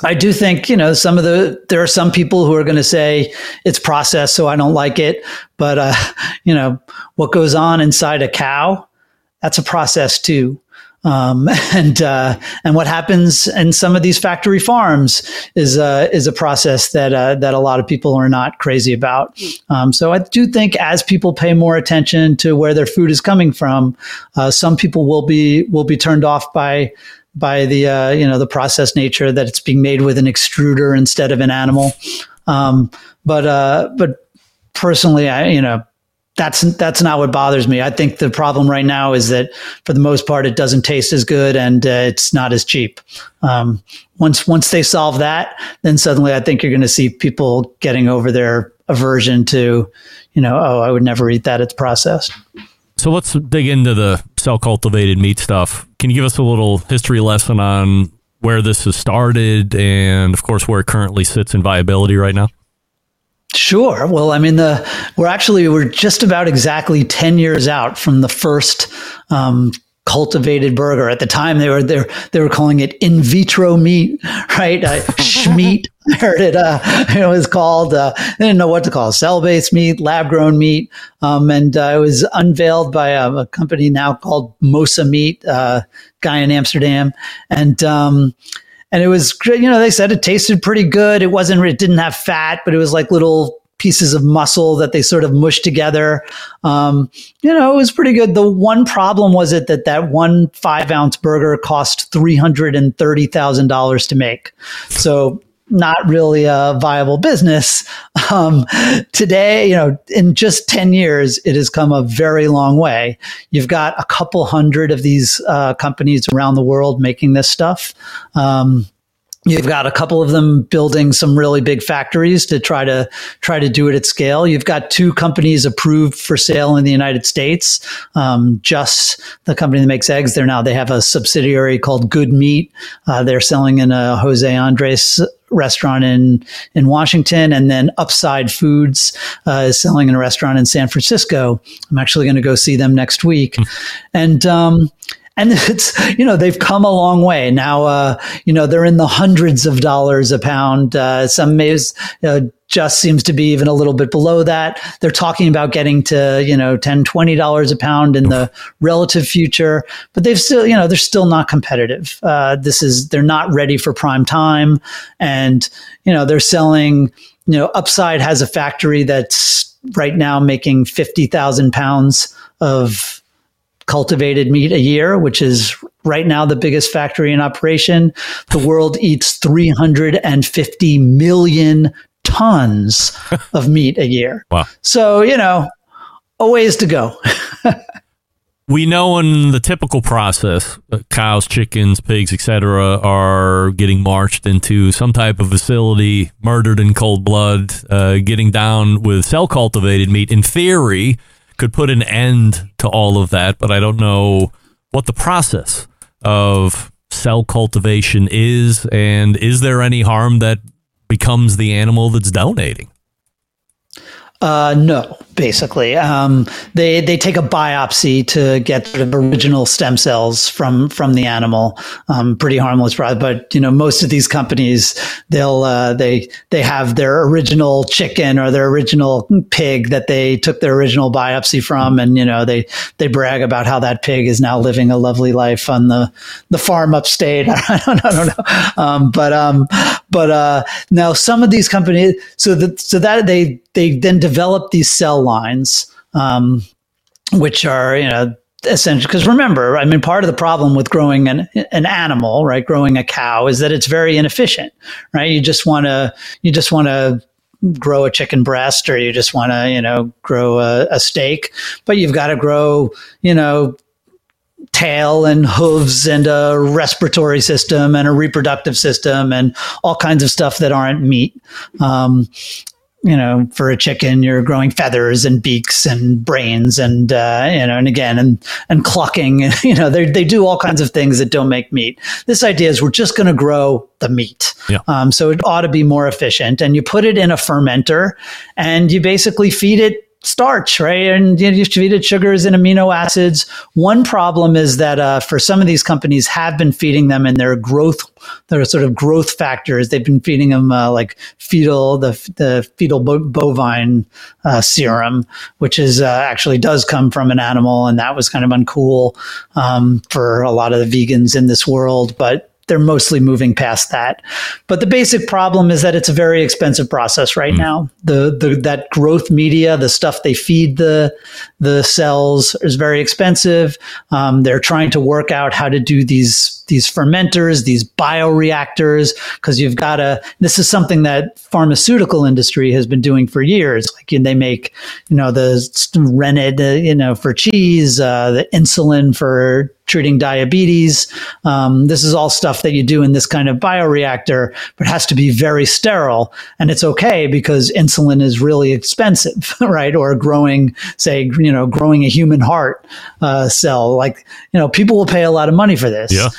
I do think, you know, some of the, there are some people who are going to say it's processed, so I don't like it. But, uh, you know, what goes on inside a cow, that's a process too. Um, and, uh, and what happens in some of these factory farms is, uh, is a process that, uh, that a lot of people are not crazy about. Um, so I do think as people pay more attention to where their food is coming from, uh, some people will be, will be turned off by, by the uh, you know the process nature that it's being made with an extruder instead of an animal. Um, but uh, but personally, I you know that's that's not what bothers me. I think the problem right now is that for the most part, it doesn't taste as good and uh, it's not as cheap. Um, once once they solve that, then suddenly I think you're going to see people getting over their aversion to, you know, oh, I would never eat that. It's processed. So let's dig into the cell cultivated meat stuff. Can you give us a little history lesson on where this has started and, of course, where it currently sits in viability right now? Sure. Well, I mean, the we're actually we're just about exactly ten years out from the first um, cultivated burger. At the time, they were they they were calling it in vitro meat, right? Uh, schmeat. I heard it. Uh, it was called. Uh, I didn't know what to call cell based meat, lab grown meat, um, and uh, it was unveiled by a, a, company now called Mosa Meat, uh, guy in Amsterdam, and. Um, and it was. You know, they said it tasted pretty good. It wasn't, it didn't have fat, but it was like little pieces of muscle that they sort of mushed together. Um, you know, it was pretty good. The one problem was it that that one five ounce burger cost three hundred and thirty thousand dollars to make. So not really a viable business. Um, today, you know, in just 10 years, it has come a very long way. You've got a couple hundred of these uh, companies around the world making this stuff. Um, You've got a couple of them building some really big factories to try to try to do it at scale. You've got two companies approved for sale in the United States. Um, just the company that makes eggs, they're now they have a subsidiary called Good Meat. Uh, they're selling in a Jose Andres restaurant in in Washington, and then Upside Foods uh, is selling in a restaurant in San Francisco. I'm actually going to go see them next week, hmm. and um, and it's you know they've come a long way. Now uh, you know they're in the hundreds of dollars a pound. Uh, some may uh, just seems to be even a little bit below that. They're talking about getting to you know 10 20 dollars a pound in the relative future. But they've still you know they're still not competitive. Uh, this is they're not ready for prime time. And you know they're selling you know upside has a factory that's right now making 50,000 pounds of cultivated meat a year, which is right now the biggest factory in operation. The world eats 350 million tons of meat a year. Wow. So, you know, a ways to go. we know in the typical process, uh, cows, chickens, pigs, etc., are getting marched into some type of facility, murdered in cold blood, uh, getting down with cell cultivated meat. In theory, could put an end to all of that, but I don't know what the process of cell cultivation is, and is there any harm that becomes the animal that's donating? Uh, no, basically, um, they they take a biopsy to get sort of original stem cells from from the animal. Um, pretty harmless, but you know most of these companies they'll uh, they they have their original chicken or their original pig that they took their original biopsy from, and you know they they brag about how that pig is now living a lovely life on the the farm upstate. I don't, I don't know, um, but um, but uh, now some of these companies, so that so that they they then develop these cell lines, um, which are you know essentially because remember, I mean, part of the problem with growing an an animal, right, growing a cow, is that it's very inefficient, right? You just want to you just want to grow a chicken breast or you just want to you know grow a, a steak but you've got to grow you know tail and hooves and a respiratory system and a reproductive system and all kinds of stuff that aren't meat. Um, you know, for a chicken, you're growing feathers and beaks and brains and, uh, you know, and again, and, and clucking, you know, they, they do all kinds of things that don't make meat. This idea is we're just going to grow the meat. Yeah. Um, so it ought to be more efficient and you put it in a fermenter and you basically feed it starch, right? And distributed sugars and amino acids. One problem is that uh, for some of these companies have been feeding them in their growth, their sort of growth factors. They've been feeding them uh, like fetal, the the fetal bo- bovine uh, serum, which is uh, actually does come from an animal, and that was kind of uncool um, for a lot of the vegans in this world, but they're mostly moving past that. But the basic problem is that it's a very expensive process right mm. now. The, the that growth media, the stuff they feed the the cells, is very expensive. Um, they're trying to work out how to do these these fermenters, these bioreactors, because you've got to. This is something that pharmaceutical industry has been doing for years. Like they make, you know, the rennet, uh, you know, for cheese, uh, the insulin for treating diabetes. Um, this is all stuff that you do in this kind of bioreactor, but has to be very sterile. And it's okay because insulin is really expensive, right? Or growing, say, you know, growing a human heart uh, cell. Like, you know, people will pay a lot of money for this. Yeah.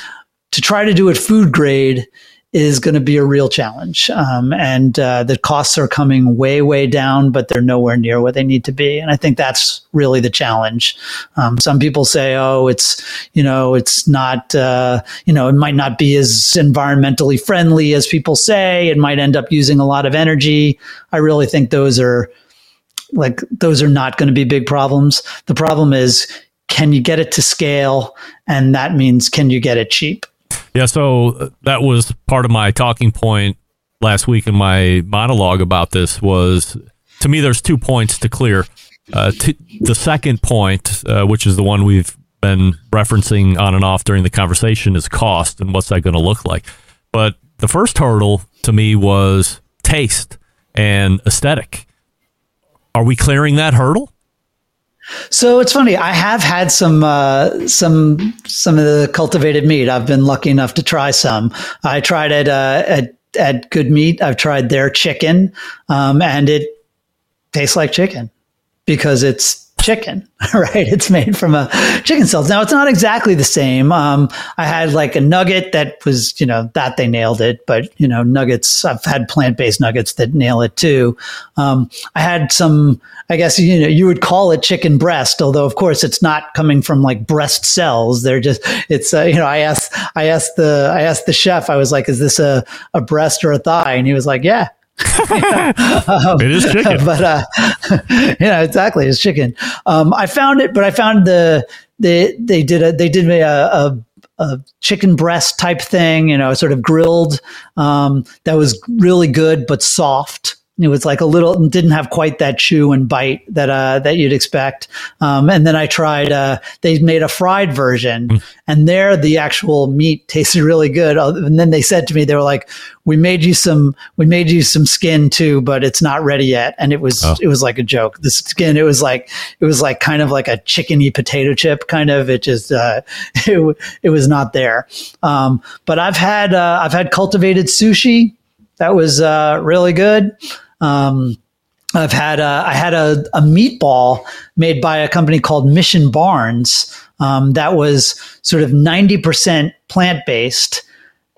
To try to do it food grade is going to be a real challenge. Um, and uh, the costs are coming way, way down, but they're nowhere near where they need to be. And I think that's really the challenge. Um, some people say, oh, it's, you know, it's not, uh, you know, it might not be as environmentally friendly as people say. It might end up using a lot of energy. I really think those are like, those are not going to be big problems. The problem is, can you get it to scale? And that means, can you get it cheap? Yeah, so uh, that was part of my talking point last week in my monologue about this was to me there's two points to clear. Uh, t- the second point, uh, which is the one we've been referencing on and off during the conversation, is cost and what's that going to look like. But the first hurdle to me was taste and aesthetic. Are we clearing that hurdle? So it's funny. I have had some uh, some some of the cultivated meat. I've been lucky enough to try some. I tried it uh, at at Good Meat. I've tried their chicken, um, and it tastes like chicken because it's chicken, right? It's made from a chicken cells. Now it's not exactly the same. Um, I had like a nugget that was, you know, that they nailed it, but you know, nuggets. I've had plant based nuggets that nail it too. Um, I had some. I guess you know you would call it chicken breast, although of course it's not coming from like breast cells. They're just it's uh, you know I asked I asked the I asked the chef I was like, is this a a breast or a thigh? And he was like, yeah, it is chicken, but uh, yeah, exactly, it's chicken. Um, I found it, but I found the they they did a they did a, a, a chicken breast type thing, you know, sort of grilled. Um, that was really good, but soft It was like a little didn't have quite that chew and bite that uh, that you'd expect. Um, and then I tried. Uh, they made a fried version, mm. and there the actual meat tasted really good. Uh, and then they said to me, they were like, "We made you some. We made you some skin too, but it's not ready yet." And it was oh. it was like a joke. The skin. It was like it was like kind of like a chickeny potato chip kind of. It just uh, it it was not there. Um, but I've had uh, I've had cultivated sushi. That was uh, really good. Um, I've had a, I had a, a, meatball made by a company called Mission Barns um, that was sort of 90% plant based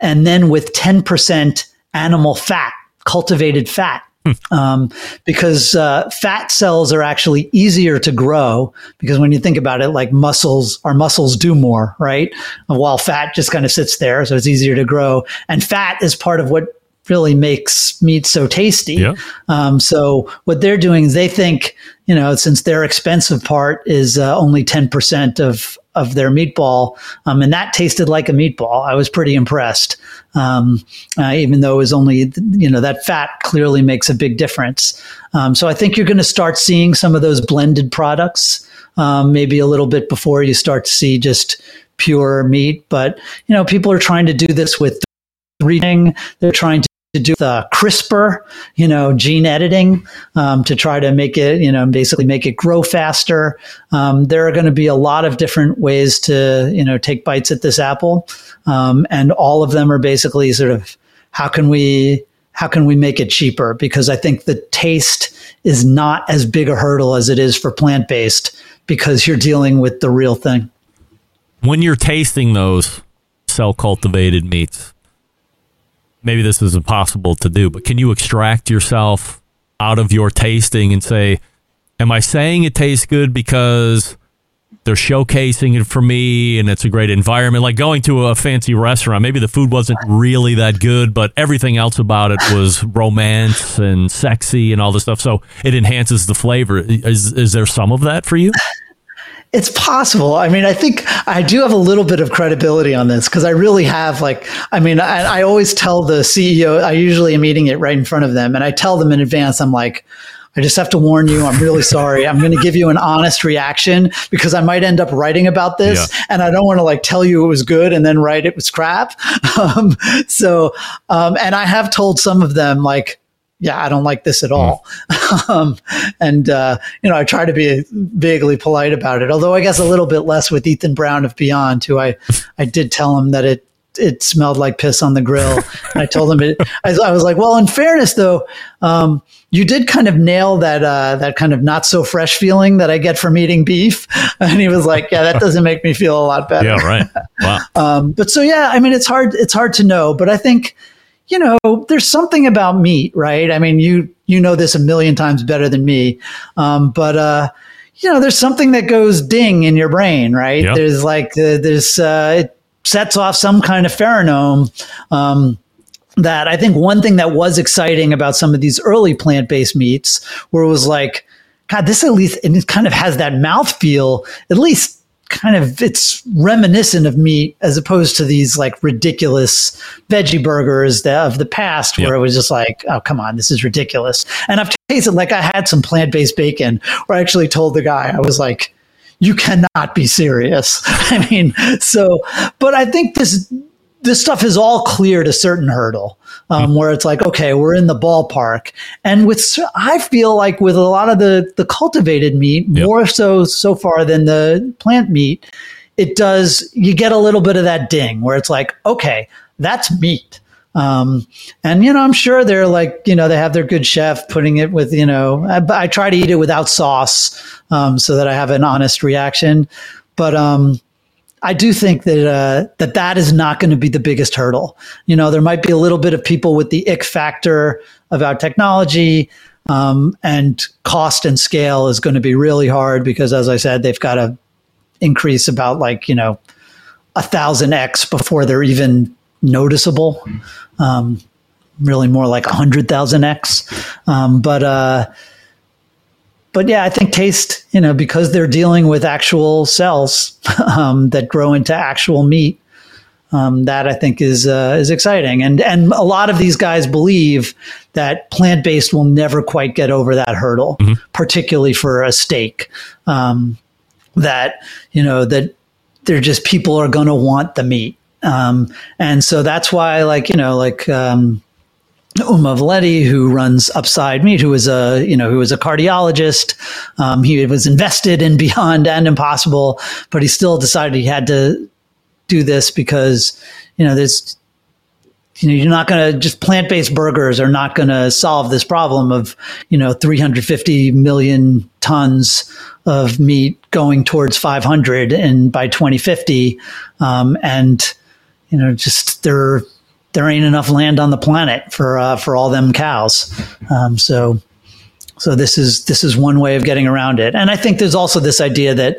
and then with 10% animal fat, cultivated fat. Hmm. Um, because uh, fat cells are actually easier to grow because when you think about it, like muscles, our muscles do more, right? While fat just kind of sits there, so it's easier to grow. And fat is part of what really makes meat so tasty. Yeah. Um, so what they're doing is they think, you know, since their expensive part is uh, only 10% of, of their meatball, um, and that tasted like a meatball. I was pretty impressed. Um, uh, even though it was only, you know, that fat clearly makes a big difference. Um, so I think you're going to start seeing some of those blended products, um, maybe a little bit before you start to see just pure meat. But, you know, people are trying to do this with reading. They're trying to to do the CRISPR, you know, gene editing um, to try to make it, you know, basically make it grow faster. Um, there are going to be a lot of different ways to, you know, take bites at this apple, um, and all of them are basically sort of how can we how can we make it cheaper? Because I think the taste is not as big a hurdle as it is for plant based because you're dealing with the real thing. When you're tasting those cell cultivated meats, maybe this is impossible to do, but can you extract yourself out of your tasting and say, am I saying it tastes good because they're showcasing it for me and it's a great environment? Like going to a fancy restaurant, maybe the food wasn't really that good, but everything else about it was romance and sexy and all this stuff. So it enhances the flavor. Is, is there some of that for you? It's possible. I mean, I think I do have a little bit of credibility on this because I really have like, I mean, I, I, always tell the CEO, I usually am eating it right in front of them and I tell them in advance, I'm like, I just have to warn you, I'm really sorry. I'm going to give you an honest reaction because I might end up writing about this yeah. and I don't want to like tell you it was good and then write it was crap. Um, so, um, and I have told some of them like, yeah, I don't like this at all. Mm. um, and, uh, you know, I try to be vaguely polite about it, although I guess a little bit less with Ethan Brown of Beyond, who I, I did tell him that it, it smelled like piss on the grill. and I told him it, I, I, was like, well, in fairness though, um, you did kind of nail that, uh, that kind of not so fresh feeling that I get from eating beef. And he was like, yeah, that doesn't make me feel a lot better. Yeah. Right. Wow. um, but so, yeah, I mean, it's hard, it's hard to know, but I think, you know, there's something about meat, right? I mean, you you know this a million times better than me, um, but uh, you know, there's something that goes ding in your brain, right? Yep. There's like uh, there's uh, it sets off some kind of pheromone. Um, that I think one thing that was exciting about some of these early plant based meats, where it was like, God, this at least it kind of has that mouth feel, at least kind of it's reminiscent of meat as opposed to these like ridiculous veggie burgers that, of the past where yep. it was just like oh come on this is ridiculous. And i've tasted like i had some plant-based bacon where i actually told the guy i was like you cannot be serious. I mean so but i think this this stuff is all cleared a certain hurdle um, mm-hmm. where it's like, okay, we're in the ballpark. And with, I feel like with a lot of the, the cultivated meat, yep. more so so far than the plant meat, it does, you get a little bit of that ding where it's like, okay, that's meat. Um, and you know, I'm sure they're like, you know, they have their good chef putting it with, you know, I, I try to eat it without sauce, um, so that I have an honest reaction. But, um, I do think that uh, that that is not going to be the biggest hurdle. You know, there might be a little bit of people with the ick factor about technology, um, and cost and scale is going to be really hard because, as I said, they've got to increase about like you know a thousand x before they're even noticeable. Um, really, more like a hundred thousand x. Um, but uh, but yeah, I think taste, you know, because they're dealing with actual cells um, that grow into actual meat, Um, that I think is uh, is exciting, and and a lot of these guys believe that plant based will never quite get over that hurdle, particularly for a steak. Um, that you know that they're just people are going to want the meat, um, and so that's why, like you know, like. Um, Uma Valeti, who runs Upside Meat, who was a you know who was a cardiologist. Um, he was invested in Beyond and Impossible, but he still decided he had to do this because you know there's you know you're not going to just plant-based burgers are not going to solve this problem of you know 350 million tons of meat going towards 500 and by 2050 um, and you know just there there ain't enough land on the planet for uh, for all them cows. Um, so so this is this is one way of getting around it. And I think there's also this idea that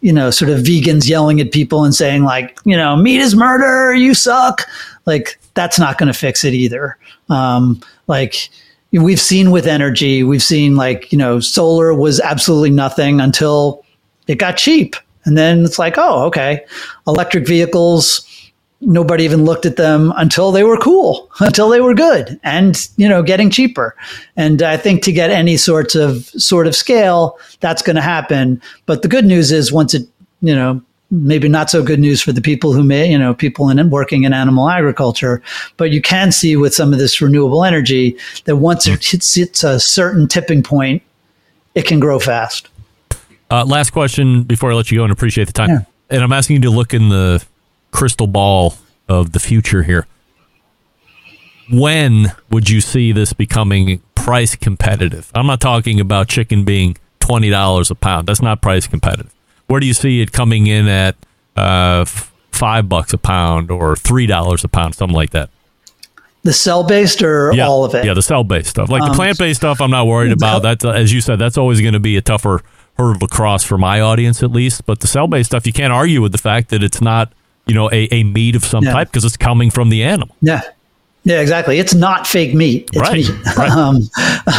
you know sort of vegans yelling at people and saying like you know meat is murder, you suck. Like that's not going to fix it either. Um, like we've seen with energy, we've seen like you know solar was absolutely nothing until it got cheap. And then it's like, oh, okay, electric vehicles, nobody even looked at them until they were cool, until they were good and, you know, getting cheaper. And I think to get any sorts of sort of scale, that's going to happen. But the good news is once it, you know, maybe not so good news for the people who may, you know, people in working in animal agriculture, but you can see with some of this renewable energy that once it hits, hits a certain tipping point, it can grow fast. Uh, last question before I let you go and appreciate the time. Yeah. And I'm asking you to look in the crystal ball of the future here. When would you see this becoming price competitive? I'm not talking about chicken being $20 a pound. That's not price competitive. Where do you see it coming in at uh, f- five bucks a pound or $3 a pound, something like that? The cell based or yeah. all of it? Yeah, the cell based stuff. Like the Um, plant based stuff, I'm not worried about. That's uh, as you said, that's always going to be a tougher hurdle to cross for my audience at least. But the cell based stuff, you can't argue with the fact that it's not you know a, a meat of some Yeah. type because it's coming from the animal. Yeah. Yeah, exactly. It's not fake meat. It's Right, meat. right. um,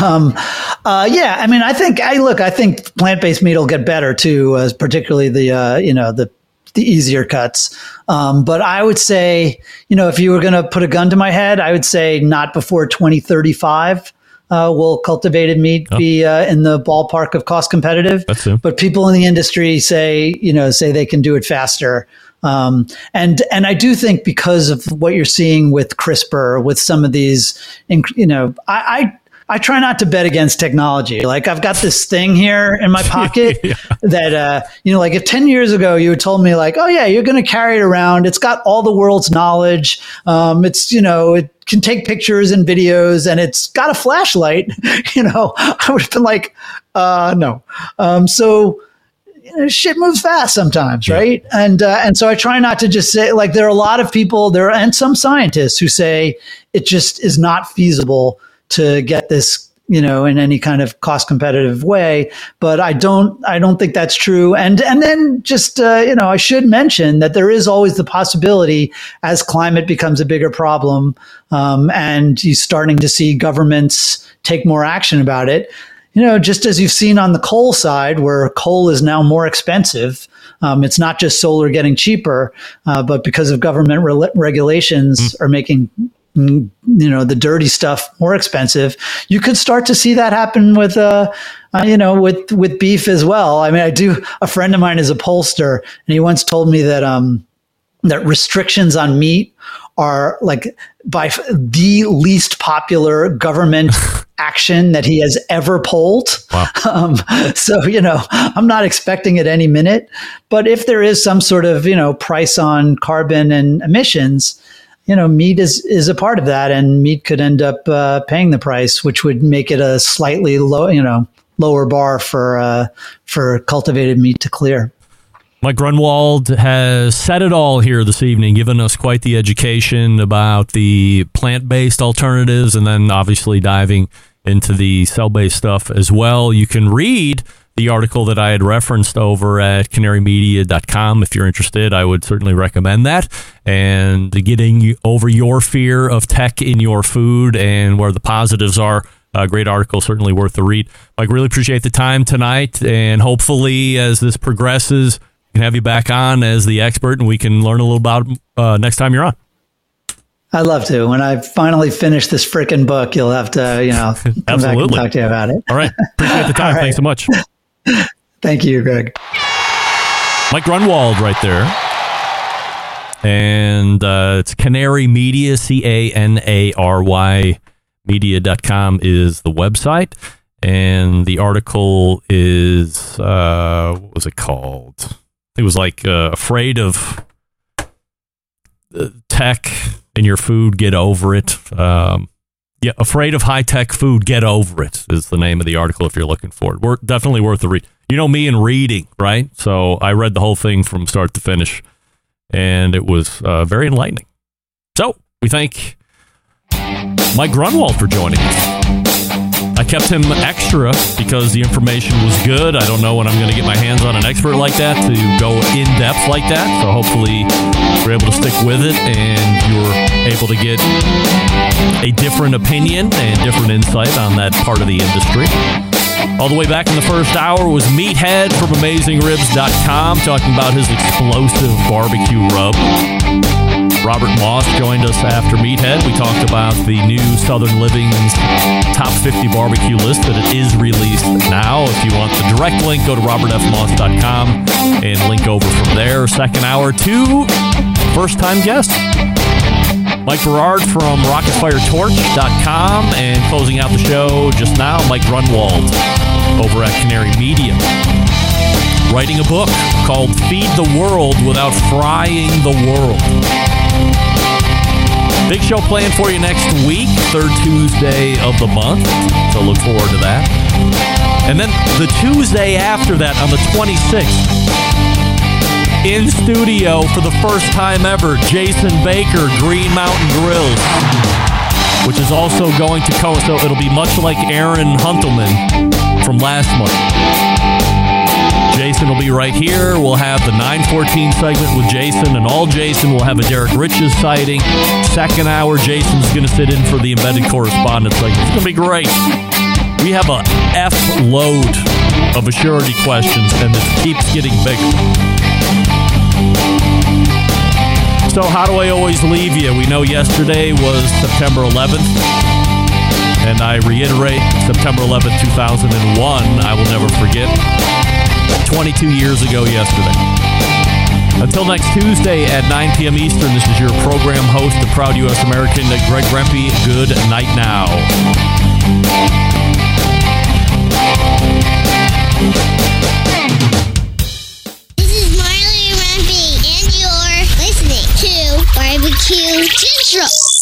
um, uh, yeah, I mean, I think I look. I think plant based meat will get better too, uh, particularly the uh, you know the the easier cuts. Um, but I would say, you know, if you were going to put a gun to my head, I would say not before twenty thirty five. Uh, will cultivated meat be uh, in the ballpark of cost competitive? But people in the industry say, you know, say they can do it faster. Um, and and I do think because of what you're seeing with CRISPR, with some of these, you know, I, I I try not to bet against technology. Like I've got this thing here in my pocket that uh, you know, like if ten years ago you had told me like, oh yeah, you're going to carry it around. It's got all the world's knowledge. Um, it's you know, it can take pictures and videos, and it's got a flashlight. You know, I would have been like, uh, no. Um, so you know, shit moves fast sometimes, right? And uh, and so I try not to just say like there are a lot of people there and some scientists who say it just is not feasible to get this you know in any kind of cost competitive way. But i don't i don't think that's true. And and then just uh, you know i should mention that there is always the possibility as climate becomes a bigger problem um, and you're starting to see governments take more action about it you know, just as you've seen on the coal side, where coal is now more expensive, um, it's not just solar getting cheaper, uh, but because of government re- regulations are making mm, you know the dirty stuff more expensive. You could start to see that happen with uh, uh, you know with with beef as well. I mean, I do. A friend of mine is a pollster, and he once told me that um, that restrictions on meat are like by f- the least popular government action that he has ever polled. Um, so, you know, I'm not expecting it any minute. But if there is some sort of, you know, price on carbon and emissions, you know, meat is, is a part of that. And meat could end up uh, paying the price, which would make it a slightly low, you know, lower bar for, uh, for cultivated meat to clear. Mike Grunwald has said it all here this evening, given us quite the education about the plant based alternatives and then obviously diving into the cell based stuff as well. You can read the article that I had referenced over at canarymedia.com. If you're interested, I would certainly recommend that. And getting over your fear of tech in your food and where the positives are. A great article, certainly worth the read. Mike, really appreciate the time tonight. And hopefully, as this progresses, can have you back on as the expert, and we can learn a little about uh, next time you're on. I'd love to. When I finally finish this freaking book, you'll have to, you know, come back and Absolutely. talk to you about it. All right. Appreciate the time. Right. Thanks so much. Thank you, Greg. Mike Grunwald right there. And uh, it's Canary Media, C A N A R Y media.com is the website. And the article is, uh, what was it called? It was like uh, Afraid of uh, Tech in Your Food, Get Over It. Um, yeah, Afraid of High Tech Food, Get Over It is the name of the article if you're looking for it. Worth, definitely worth the read. You know me and reading, right? So I read the whole thing from start to finish, and it was uh, very enlightening. So we thank Mike Grunwald for joining us. Kept him extra because the information was good. I don't know when I'm going to get my hands on an expert like that to go in depth like that. So hopefully we're able to stick with it and you're able to get a different opinion and different insight on that part of the industry. All the way back in the first hour was Meathead from AmazingRibs.com talking about his explosive barbecue rub. Robert Moss joined us after Meathead. We talked about the new Southern Living's top 50 barbecue list that it is released now. If you want the direct link, go to robertfmoss.com and link over from there. Second hour, two first time guests. Mike Berard from RocketFireTorch.com and closing out the show just now, Mike Grunwald over at Canary Media. Writing a book called Feed the World Without Frying the World. Big show planned for you next week, third Tuesday of the month. So look forward to that. And then the Tuesday after that, on the 26th, in studio for the first time ever, Jason Baker, Green Mountain Grills, which is also going to co. So it'll be much like Aaron Huntelman from last month. Jason will be right here. We'll have the 914 segment with Jason, and all Jason will have a Derek Riches sighting. Second hour, Jason's going to sit in for the embedded correspondence segment. It's going to be great. We have a F load of assurity questions, and it keeps getting bigger. So, how do I always leave you? We know yesterday was September 11th. And I reiterate, September 11th, 2001, I will never forget. 22 years ago yesterday. Until next Tuesday at 9 p.m. Eastern, this is your program host, the proud U.S. American, Greg Rempe. Good night now. Barbecue Central.